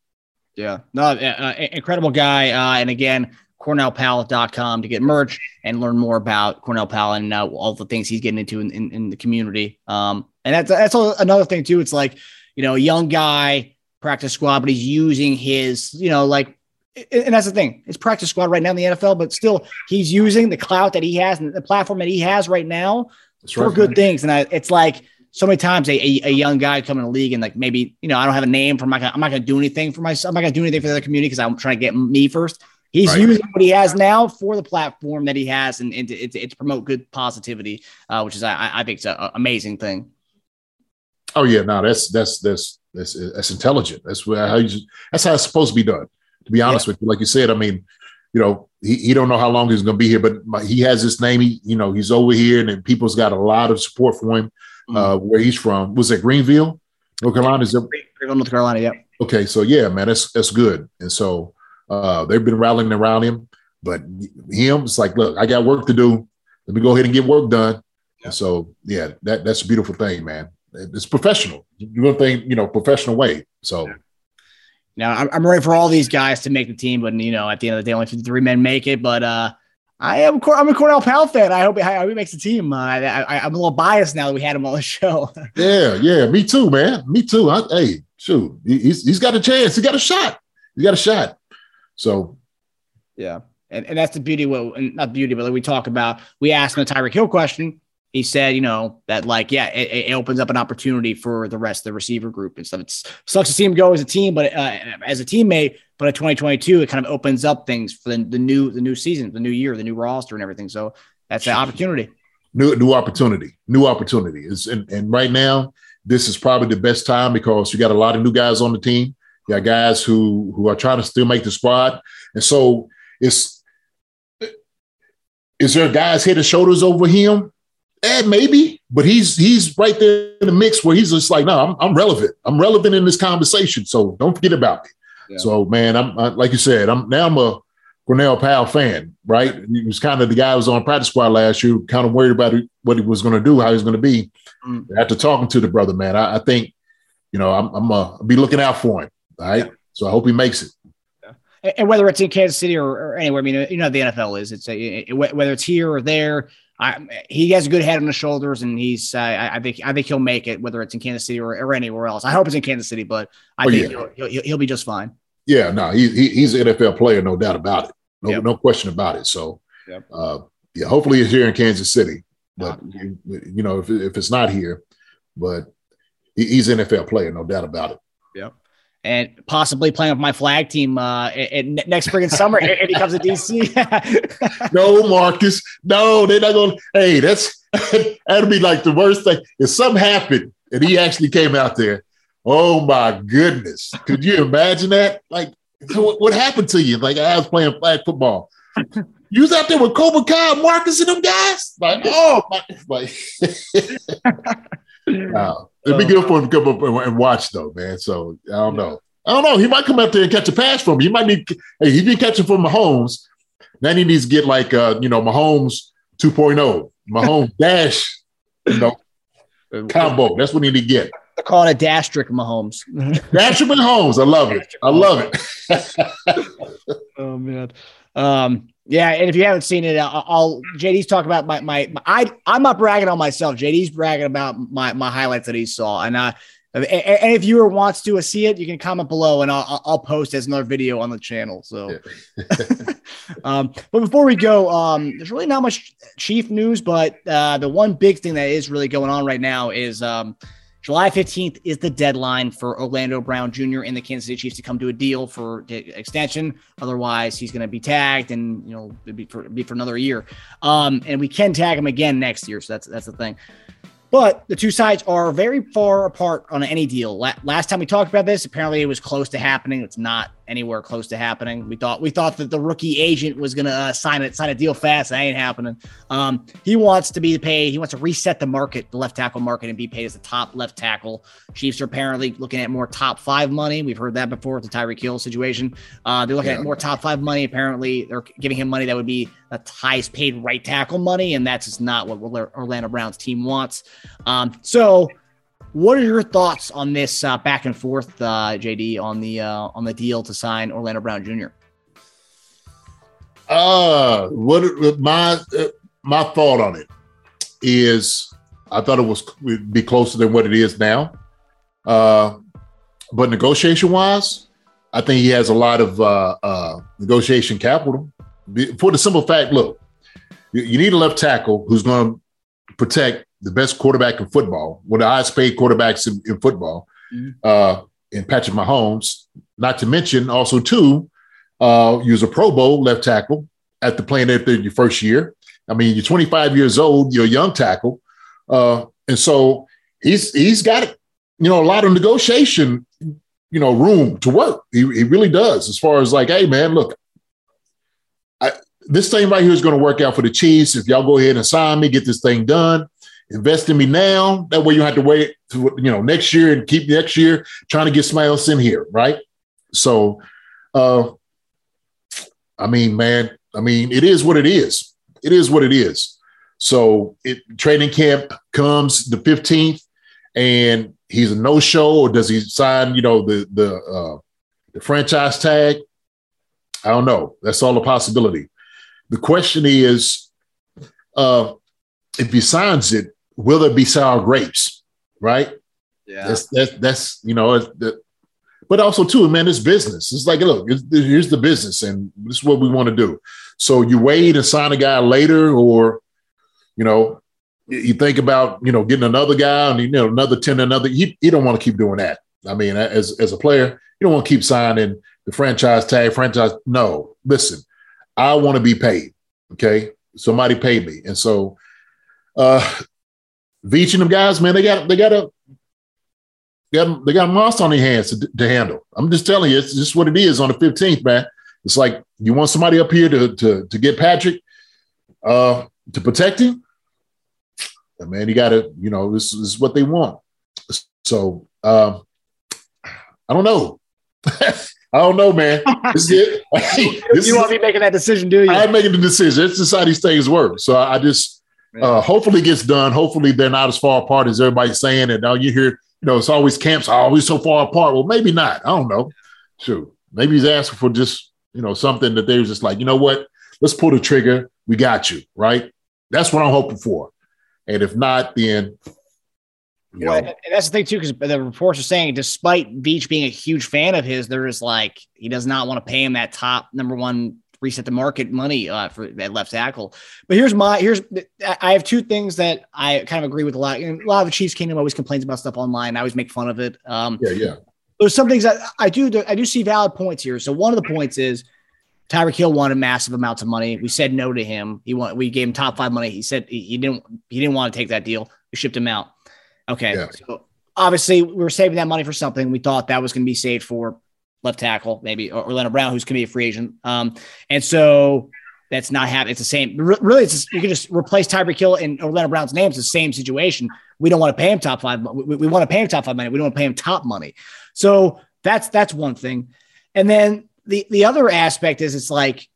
Yeah. No, uh, incredible guy. Uh, and again, cornellpowell.com to get merch and learn more about Cornell Powell and uh, all the things he's getting into in, in, in the community. Um, and that's, that's another thing too. It's like, you know, a young guy, practice squad, but he's using his, you know, like and that's the thing. It's practice squad right now in the NFL, but still, he's using the clout that he has and the platform that he has right now That's for right. good things. And I, it's like so many times a, a, a young guy come in the league and like maybe you know I don't have a name for my I'm not going to do anything for myself. I'm not going to do anything for the other community because I'm trying to get me first. He's Right. using what he has now for the platform that he has and, and to, to, to promote good positivity, uh, which is I, I- I think it's an amazing thing. Oh yeah, no, that's that's that's that's that's intelligent. That's where how you that's how it's supposed to be done. To be honest with you, like you said, I mean, you know, he, he don't know how long he's going to be here, but my, he has his name. He, you know, he's over here, and then people's got a lot of support for him. Uh, where he's from was it Greenville, North Carolina? Is that, Greenville, North Carolina, yeah. okay, so yeah, man, that's that's good. And so uh, they've been rallying around him, but him, it's like, look, I got work to do. Let me go ahead and get work done. And so yeah, that that's a beautiful thing, man. It's professional. You do thing, you know, professional way. So Now I'm, I'm ready for all these guys to make the team, but you know, at the end of the day, only 53 men make it. But uh, I am I'm a Cornell Powell fan. I hope, I hope he makes the team. Uh, I, I, I'm a little biased now that we had him on the show. yeah, yeah, me too, man. Me too. I, hey, shoot, he- he's he's got a chance. He got a shot. He got a shot. So yeah, and, and that's the beauty. What and not beauty, but like we talk about. We asked him a Tyreek Hill question. He said, you know, that like, yeah, it, it opens up an opportunity for the rest of the receiver group and stuff. It sucks to see him go as a team, but uh, as a teammate. But at 2022, it kind of opens up things for the, the new the new season, the new year, the new roster, and everything. So that's an opportunity. new new opportunity, new opportunity. Is and, and right now, this is probably the best time because you got a lot of new guys on the team. You got guys who who are trying to still make the squad, and so it's is there guys head and shoulders over him? Eh, maybe, but he's he's right there in the mix where he's just like, no, I'm, I'm relevant. I'm relevant in this conversation. So don't forget about me. Yeah. So man, I'm I, like you said, I'm now I'm a Cornell Powell fan, right? He was kind of the guy who was on practice squad last year, kind of worried about what he was going to do, how he was going to be. Mm. After talking to the brother, man, I, I think, you know, I'm, I'm uh, be looking out for him. All right. So I hope he makes it. And- and whether it's in Kansas City or, or anywhere, I mean, you know, the NFL is it's a, it- whether it's here or there. I, he has a good head on his shoulders, and he's. Uh, I, I think. I think he'll make it, whether it's in Kansas City or, or anywhere else. I hope it's in Kansas City, but I Oh, think yeah. he'll, he'll, he'll be just fine. Yeah, no, he, he he's an NFL player, no doubt about it. No, Yep. no question about it. So, Yep. uh, yeah, hopefully he's here in Kansas City. But you, you know, if if it's not here, but he, he's an NFL player, no doubt about it. And possibly playing with my flag team uh, in, in next spring and summer if he comes to DC. No, Marcus, no, they're not going. to Hey, that's that'd be like the worst thing. If something happened and he actually came out there, oh my goodness, could you imagine that? Like, what, what happened to you? Like, I was playing flag football. You was out there with Cobra Kai, Marcus, and them guys. Like, oh my, like, wow. It'd be good for him to come up and- and watch, though, man. So I don't know. I don't know. He might come out there and catch a pass from me. He might need. Hey, he been catching from Mahomes. Then he needs to get like uh, you know, Mahomes 2.0, Mahomes dash, you know, combo. That's what he need to get. They're calling it Dastrick Mahomes. Dash him Mahomes. I love it. I love it. Oh man. Um, yeah, and if you haven't seen it, I'll, I'll JD's talking about my, my my I I'm not bragging on myself. JD's bragging about my my highlights that he saw, and uh, and, and if viewer wants to see it, you can comment below, and I'll I'll- I'll post as another video on the channel. So, um, but before we go, um, there's really not much chief news, but uh, the one big thing that is really going on right now is um. July 15th is the deadline for Orlando Brown Jr. and the Kansas City Chiefs to come to a deal for extension. Otherwise, he's going to be tagged, and you know, be for, be for another year. Um, and we can tag him again next year, so that's that's the thing. But the two sides are very far apart on any deal. La- last time we talked about this, apparently it was close to happening. It's not anywhere close to happening. We thought we thought that the rookie agent was going to uh, sign it, sign a deal fast. That ain't happening. Um, he wants to be paid. He wants to reset the market, the left tackle market, and be paid as the top left tackle. Chiefs are apparently looking at more top five money. We've heard that before with the Tyreek Hill situation. Uh, they're looking Yeah. at more top five money. Apparently, they're giving him money that would be the highest paid right tackle money, and that's just not what Orlando Brown's team wants. Um, so, what are your thoughts on this uh, back and forth, uh, JD, on the uh, on the deal to sign Orlando Brown Jr.? Uh, what my uh, my thought on it is, I thought it was be closer than what it is now. Uh, but negotiation wise, I think he has a lot of uh, uh, negotiation capital. For the simple fact, look, you, you need a left tackle who's going to protect the best quarterback in football, one of the highest paid quarterbacks in, in football, Mhm. uh, in Patrick Mahomes. Not to mention, also too, uh, you was a Pro Bowl left tackle at the playing there your first year. I mean, you're 25 years old, you're a young tackle, uh, and so he's he's got you know a lot of negotiation you know room to work. He, he really does. As far as like, hey man, look, this thing right here is going to work out for the Chiefs. If y'all go ahead and sign me, get this thing done, invest in me now. That way you have to wait to you know next year and keep next year trying to get somebody else in here, right? So, uh, I mean, man, I mean, it is what it is. It is what it is. So, it training camp comes the fifteenth, and he's a no show, or does he sign? You know, the the uh, the franchise tag. I don't know. That's all a possibility. The question is, uh, if he signs it, will there be sour grapes? Right. Yeah. That's that's that's you know, the, but also too, man, it's business. It's like, look, it's, here's the business, and this is what we want to do. So you wait and sign a guy later, or you know, you- you think about you know getting another guy and you know another ten, another. You, you don't want to keep doing that. I mean, as as a player, you don't want to keep signing the franchise tag, franchise. No, listen, I want to be paid. Okay, somebody pay me, and so uh Veach and them guys, man, they got they got a they got, they got a monster on their hands to, to handle. I'm just telling you, it's just what it is on the 15th, man. It's like you want somebody up here to to to get Patrick uh to protect him. Man, you gotta, you know, this, this is what they want. So um I don't know. I don't know, man. This is it. This you is- want me making that decision, do you? I'm making the decision. It's just how these things work. So I just uh, hopefully it gets done. Hopefully they're not as far apart as everybody's saying. And now you hear, you know, it's always camps are always so far apart. Well, maybe not. I don't know. Shoot. Maybe he's asking for just, you know, something that they're just like, you know what? Let's pull the trigger. We got you. Right. That's what I'm hoping for. And if not, then you Well, know, and that's the thing too, because the reports are saying, despite Veach being a huge fan of his, there is like he does not want to pay him that top number one reset the market money uh, for that left tackle. But here's my here's I I have two things that I kind of agree with a lot. And a lot of the Chiefs Kingdom always complains about stuff online. I always make fun of it. Um, yeah, yeah. there's some things that I do I do see valid points here. So one of the points is Tyreek Hill wanted massive amounts of money. We said no to him. He want we gave him top five money. He said he, he didn't he didn't want to take that deal. We shipped him out. Okay. Yeah. So obviously we were saving that money for something. We thought that was going to be saved for left tackle, maybe or Orlando Brown, who's going to be a free agent. Um, and so that's not happening. It's the same. Re- Really, it's just, you can just replace Tyreek Hill and Orlando Brown's name. It's the same situation. We don't want to pay him top five. We, we want to pay him top five money. We don't want to pay him top money. So that's that's one thing. And then the the other aspect is it's like,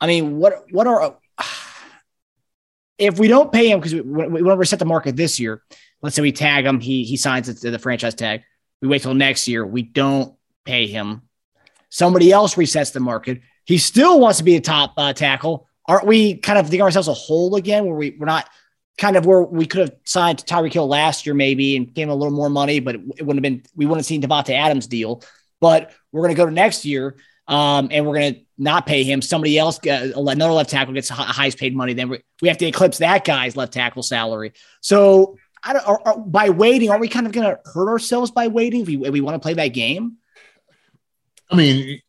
I mean, what what are if we don't pay him because we, we want to reset the market this year? Let's say we tag him, he he signs it to the franchise tag. We wait till next year. We don't pay him. Somebody else resets the market. He still wants to be a top uh, tackle. Aren't we kind of digging ourselves a hole again where we, we're not kind of where we could have signed Tyreek Hill last year maybe and gave him a little more money, but it, it wouldn't have been, we wouldn't have seen Davante Adams deal. But we're going to go to next year um, and we're going to not pay him. Somebody else, uh, another left tackle gets the highest paid money. Then we, we have to eclipse that guy's left tackle salary. So I don't, are, are, by waiting, are we kind of going to hurt ourselves by waiting if we, we want to play that game? I mean,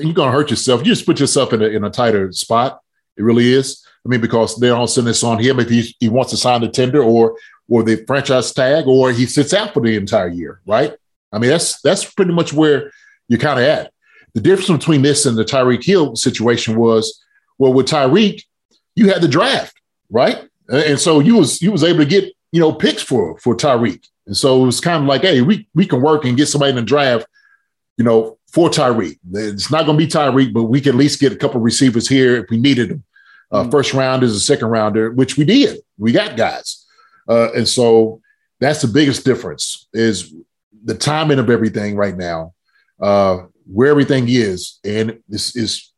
you're gonna hurt yourself. You just put yourself in a in a tighter spot. It really is. I mean, because they're all sending this on him if he, he wants to sign the tender or or the franchise tag, or he sits out for the entire year, right? I mean, that's that's pretty much where you're kind of at. The difference between this and the Tyreek Hill situation was, well, with Tyreek, you had the draft, right? And so you was you was able to get you know picks for for Tyreek, and so it was kind of like, hey, we we can work and get somebody in the draft, you know, for Tyreek. It's not going to be Tyreek, but we can at least get a couple receivers here if we needed them. Uh, Mm. First rounders, a second rounder, which we did. We got guys, uh, and so that's the biggest difference is the timing of everything right now, uh, where everything is, and this is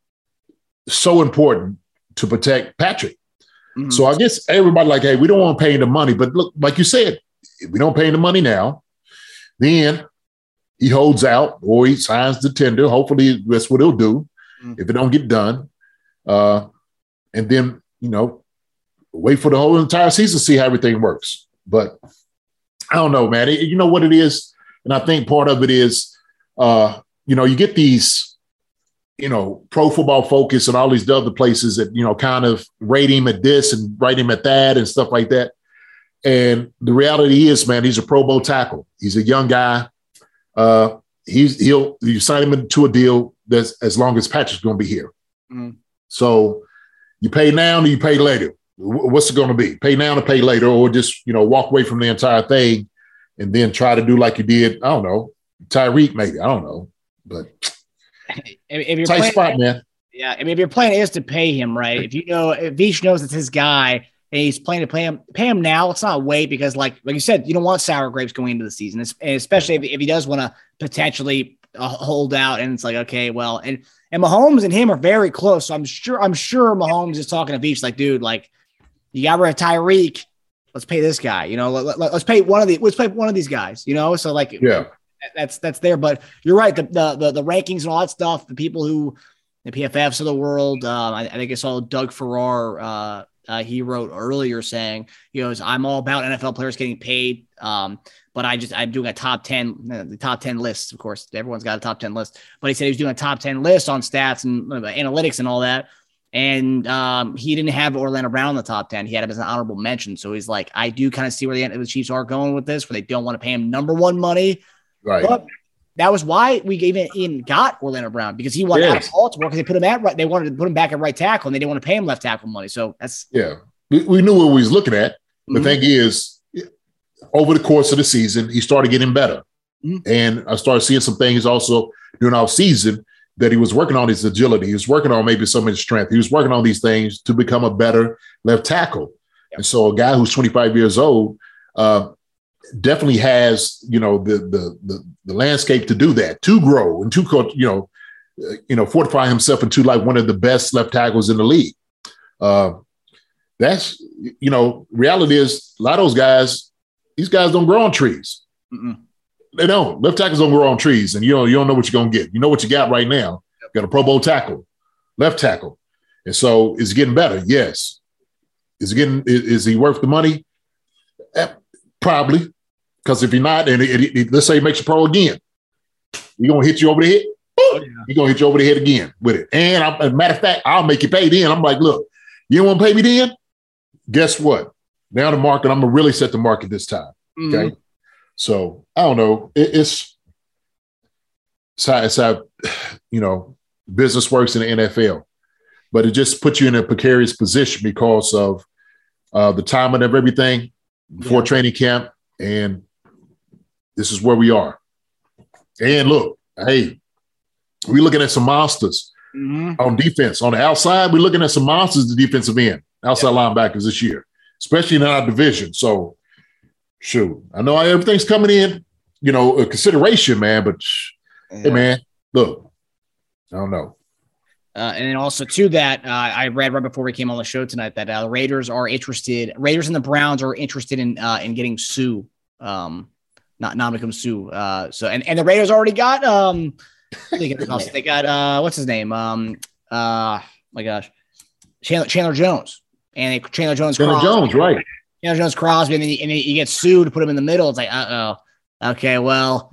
so important to protect Patrick. Mhm. So I guess everybody like, hey, we don't want to pay the money, but look, like you said, if we don't pay the money now, then he holds out or he signs the tender. Hopefully, that's what he'll do Mm. if it don't get done. Uh, and then you know, wait for the whole entire season to see how everything works. But I don't know, man. It- you know what it is, and I think part of it is, uh, you know, you get these, you know, pro football focus and all these other places that you know kind of rate him at this and rate him at that and stuff like that. And the reality is, man, he's a Pro Bowl tackle. He's a young guy. Uh, he's he'll you sign him into a deal that's as long as Patrick's going to be here. Mhm. So you pay now or you pay later. What's it going to be? Pay now to pay later, or just you know walk away from the entire thing and then try to do like you did. I don't know, Tyreek maybe. I don't know, but If, if you're tight playing, spot, man. yeah, I mean, if your plan is to pay him, right? If you know, if Veach knows it's his guy and he's planning to pay him, pay him now. Let's not wait because, like, like you said, you don't want sour grapes going into the season, and especially if, if he does want to potentially uh, hold out. And it's like, okay, well, and and Mahomes and him are very close. So I'm sure, I'm sure Mahomes is talking to Veach, like, dude, like, you got rid of Tyreek. Let's pay this guy. You know, let, let, us pay one of the let's pay one of these guys. You know, so like, Yeah, that's that's there. But you're right. The the the, the rankings and all that stuff. The people who the PFFs of the world. Um, I, I think I saw Doug Farrar. Uh, uh, he wrote earlier saying, he goes, "I'm all about NFL players getting paid." Um, but I just I'm doing a top ten, uh, the top ten lists. Of course, everyone's got a top ten list. But he said he was doing a top ten list on stats and uh, analytics and all that. And um, he didn't have Orlando Brown in the top 10. He had him as an honorable mention. So he's like, I do kind of see where the, the Chiefs are going with this, where they don't want to pay him number one money. Right. But that was why we even, even got Orlando Brown because he wanted out of Baltimore because they put him at right. They wanted to put him back at right tackle and they didn't want to pay him left tackle money. So that's Yeah, we, we knew what we was looking at. The Mhm. thing is, over the course of the season, he started getting better, Mhm. and I started seeing some things also during our season that he was working on his agility. He was working on maybe some of his strength. He was working on these things to become a better left tackle. And so, a guy who's 25 years old uh, definitely has, you know, the, the the the landscape to do that, to grow and to, you know, uh, you know, fortify himself into like one of the best left tackles in the league. Uh, that's you know, reality is a lot of those guys, these guys don't grow on trees. Mm-mm. They don't. Left tackles don't grow on trees, and you know you don't know what you're gonna get. You know what you got right now. Got a Pro Bowl tackle, left tackle, and so is it getting better? Yes. Is it getting? Is, is he worth the money? Probably, because if you're not, and it, it- it- let's say he makes a pro again, he gonna hit you over the head. He gonna hit you over the head again with it. And I'm, as a matter of fact, I'll make you pay then. I'm like, look, you don't want to pay me then? Guess what? Now the market, I'm gonna really set the market this time. mm-hmm. Okay. So I don't know. It, it's it's how, it's how you know business works in the NFL, but it just puts you in a precarious position because of uh, the timing of everything before Yeah. training camp, and this is where we are. And look, hey, we're looking at some monsters Mhm. on defense. On the outside, we're looking at some monsters, the defensive end, outside linebackers this year, especially in our division. So, shoot, I know everything's coming in, you know, a consideration, man. But sh- hey, man, look, I don't know. Uh, and then also to that, uh, I read right before we came on the show tonight that uh, the Raiders are interested. Raiders and the Browns are interested in uh, in getting Suh, um, not Ndamukong Suh. Uh, so and, and the Raiders already got um, they got, they got uh, what's his name? Um, uh, my gosh, Chandler, Chandler Jones and they, Chandler Jones. Chandler Crosby. Jones, right? Chandler Jones Crosby, and then you, and then you get sued to put him in the middle. It's like, uh oh, okay, well,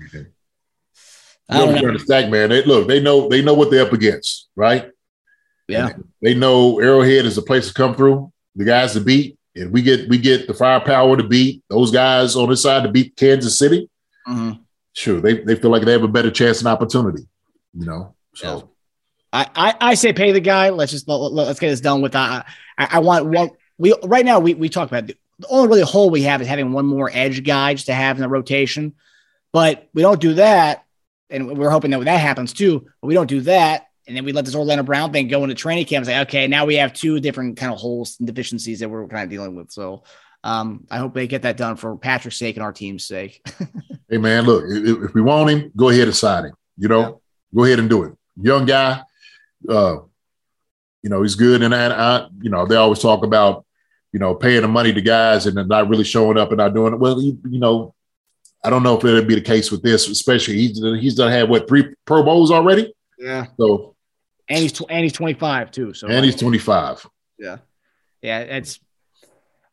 I don't know. the stack, man. They, look, they know they know what they're up against, right? Yeah, They know Arrowhead is a place to come through. The guys to beat, and we get we get the firepower to beat those guys on this side to beat Kansas City. Mhm. Sure, they they feel like they have a better chance and opportunity. You know, so I, I, I say pay the guy. Let's just let, us get this done with. Uh, I, I want one. We right now we we talk about the only really hole we have is having one more edge guy just to have in the rotation, but we don't do that, and we're hoping that that happens too. But we don't do that, and then we let this Orlando Brown thing go into training camp. and Say, okay, now we have two different kind of holes and deficiencies that we're kind of dealing with. So um, I hope they get that done for Patrick's sake and our team's sake. hey man, look, if, if we want him, go ahead and sign him. You know, go ahead and do it. Young guy, uh, you know, he's good. And I, I, you know, they always talk about, you know, paying the money to guys and then not really showing up and not doing it. Well, you, you know, I don't know if it'll be the case with this, especially he's he's done had what three Pro Bowls already. Yeah, So and he's tw- and he's 25 too. So and he's 25. yeah, yeah, it's.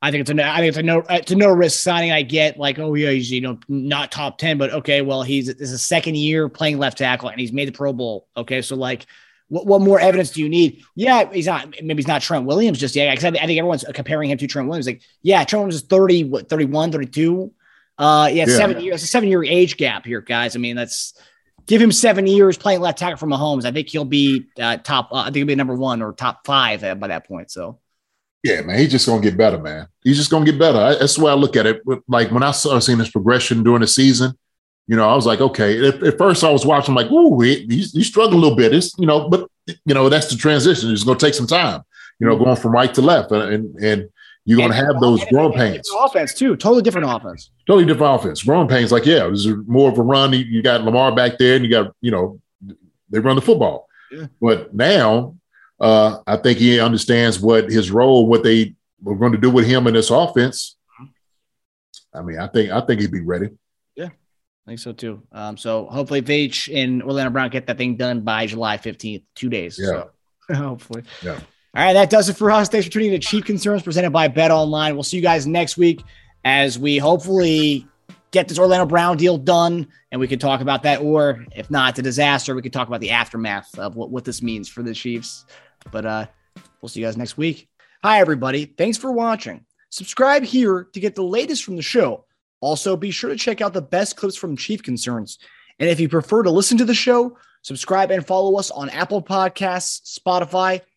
I think it's a no- I think it's a no it's a no risk signing. I get like oh yeah he's you know not top ten, but okay well he's this is a second year playing left tackle and he's made the Pro Bowl. Okay, so like what, what more evidence do you need? Yeah, he's not maybe he's not Trent Williams just yet. 'cause I, I think everyone's comparing him to Trent Williams. Like yeah, Trent Williams is 30, what 31, 32. Uh, yeah, Yeah. seven years. It's a seven year age gap here, guys. I mean that's give him seven years playing left tackle for Mahomes. I think he'll be uh, top. Uh, I think he'll be number one or top five by that point. So. Yeah, man, he's just gonna get better, man. He's just gonna get better. I, that's the way I look at it. Like when I saw seeing his progression during the season, you know, I was like, okay. At, at first, I was watching, like, ooh, he, he's, he's struggling a little bit. It's you know, but you know, that's the transition. It's gonna take some time. You know, going from right to left, and and, and you're gonna And- have those growing pains. Offense too, totally different offense. Totally different offense. Growing pains, like yeah, this is more of a run. You, got Lamar back there, and you got you know, they run the football. Yeah. But now, uh, I think he understands what his role, what they were going to do with him in this offense. I mean, I think I think he'd be ready. Yeah, I think so too. Um, so hopefully Veach and Orlando Brown get that thing done by July 15th, two days. Yeah. So hopefully. Yeah. All right, that does it for us. Thanks for tuning in to Chief Concerns presented by BetOnline. We'll see you guys next week as we hopefully get this Orlando Brown deal done and we can talk about that. Or if not, a disaster, we can talk about the aftermath of what, what this means for the Chiefs. But uh, we'll see you guys next week. Hi, everybody. Thanks for watching. Subscribe here to get the latest from the show. Also, be sure to check out the best clips from Chief Concerns. And if you prefer to listen to the show, subscribe and follow us on Apple Podcasts, Spotify,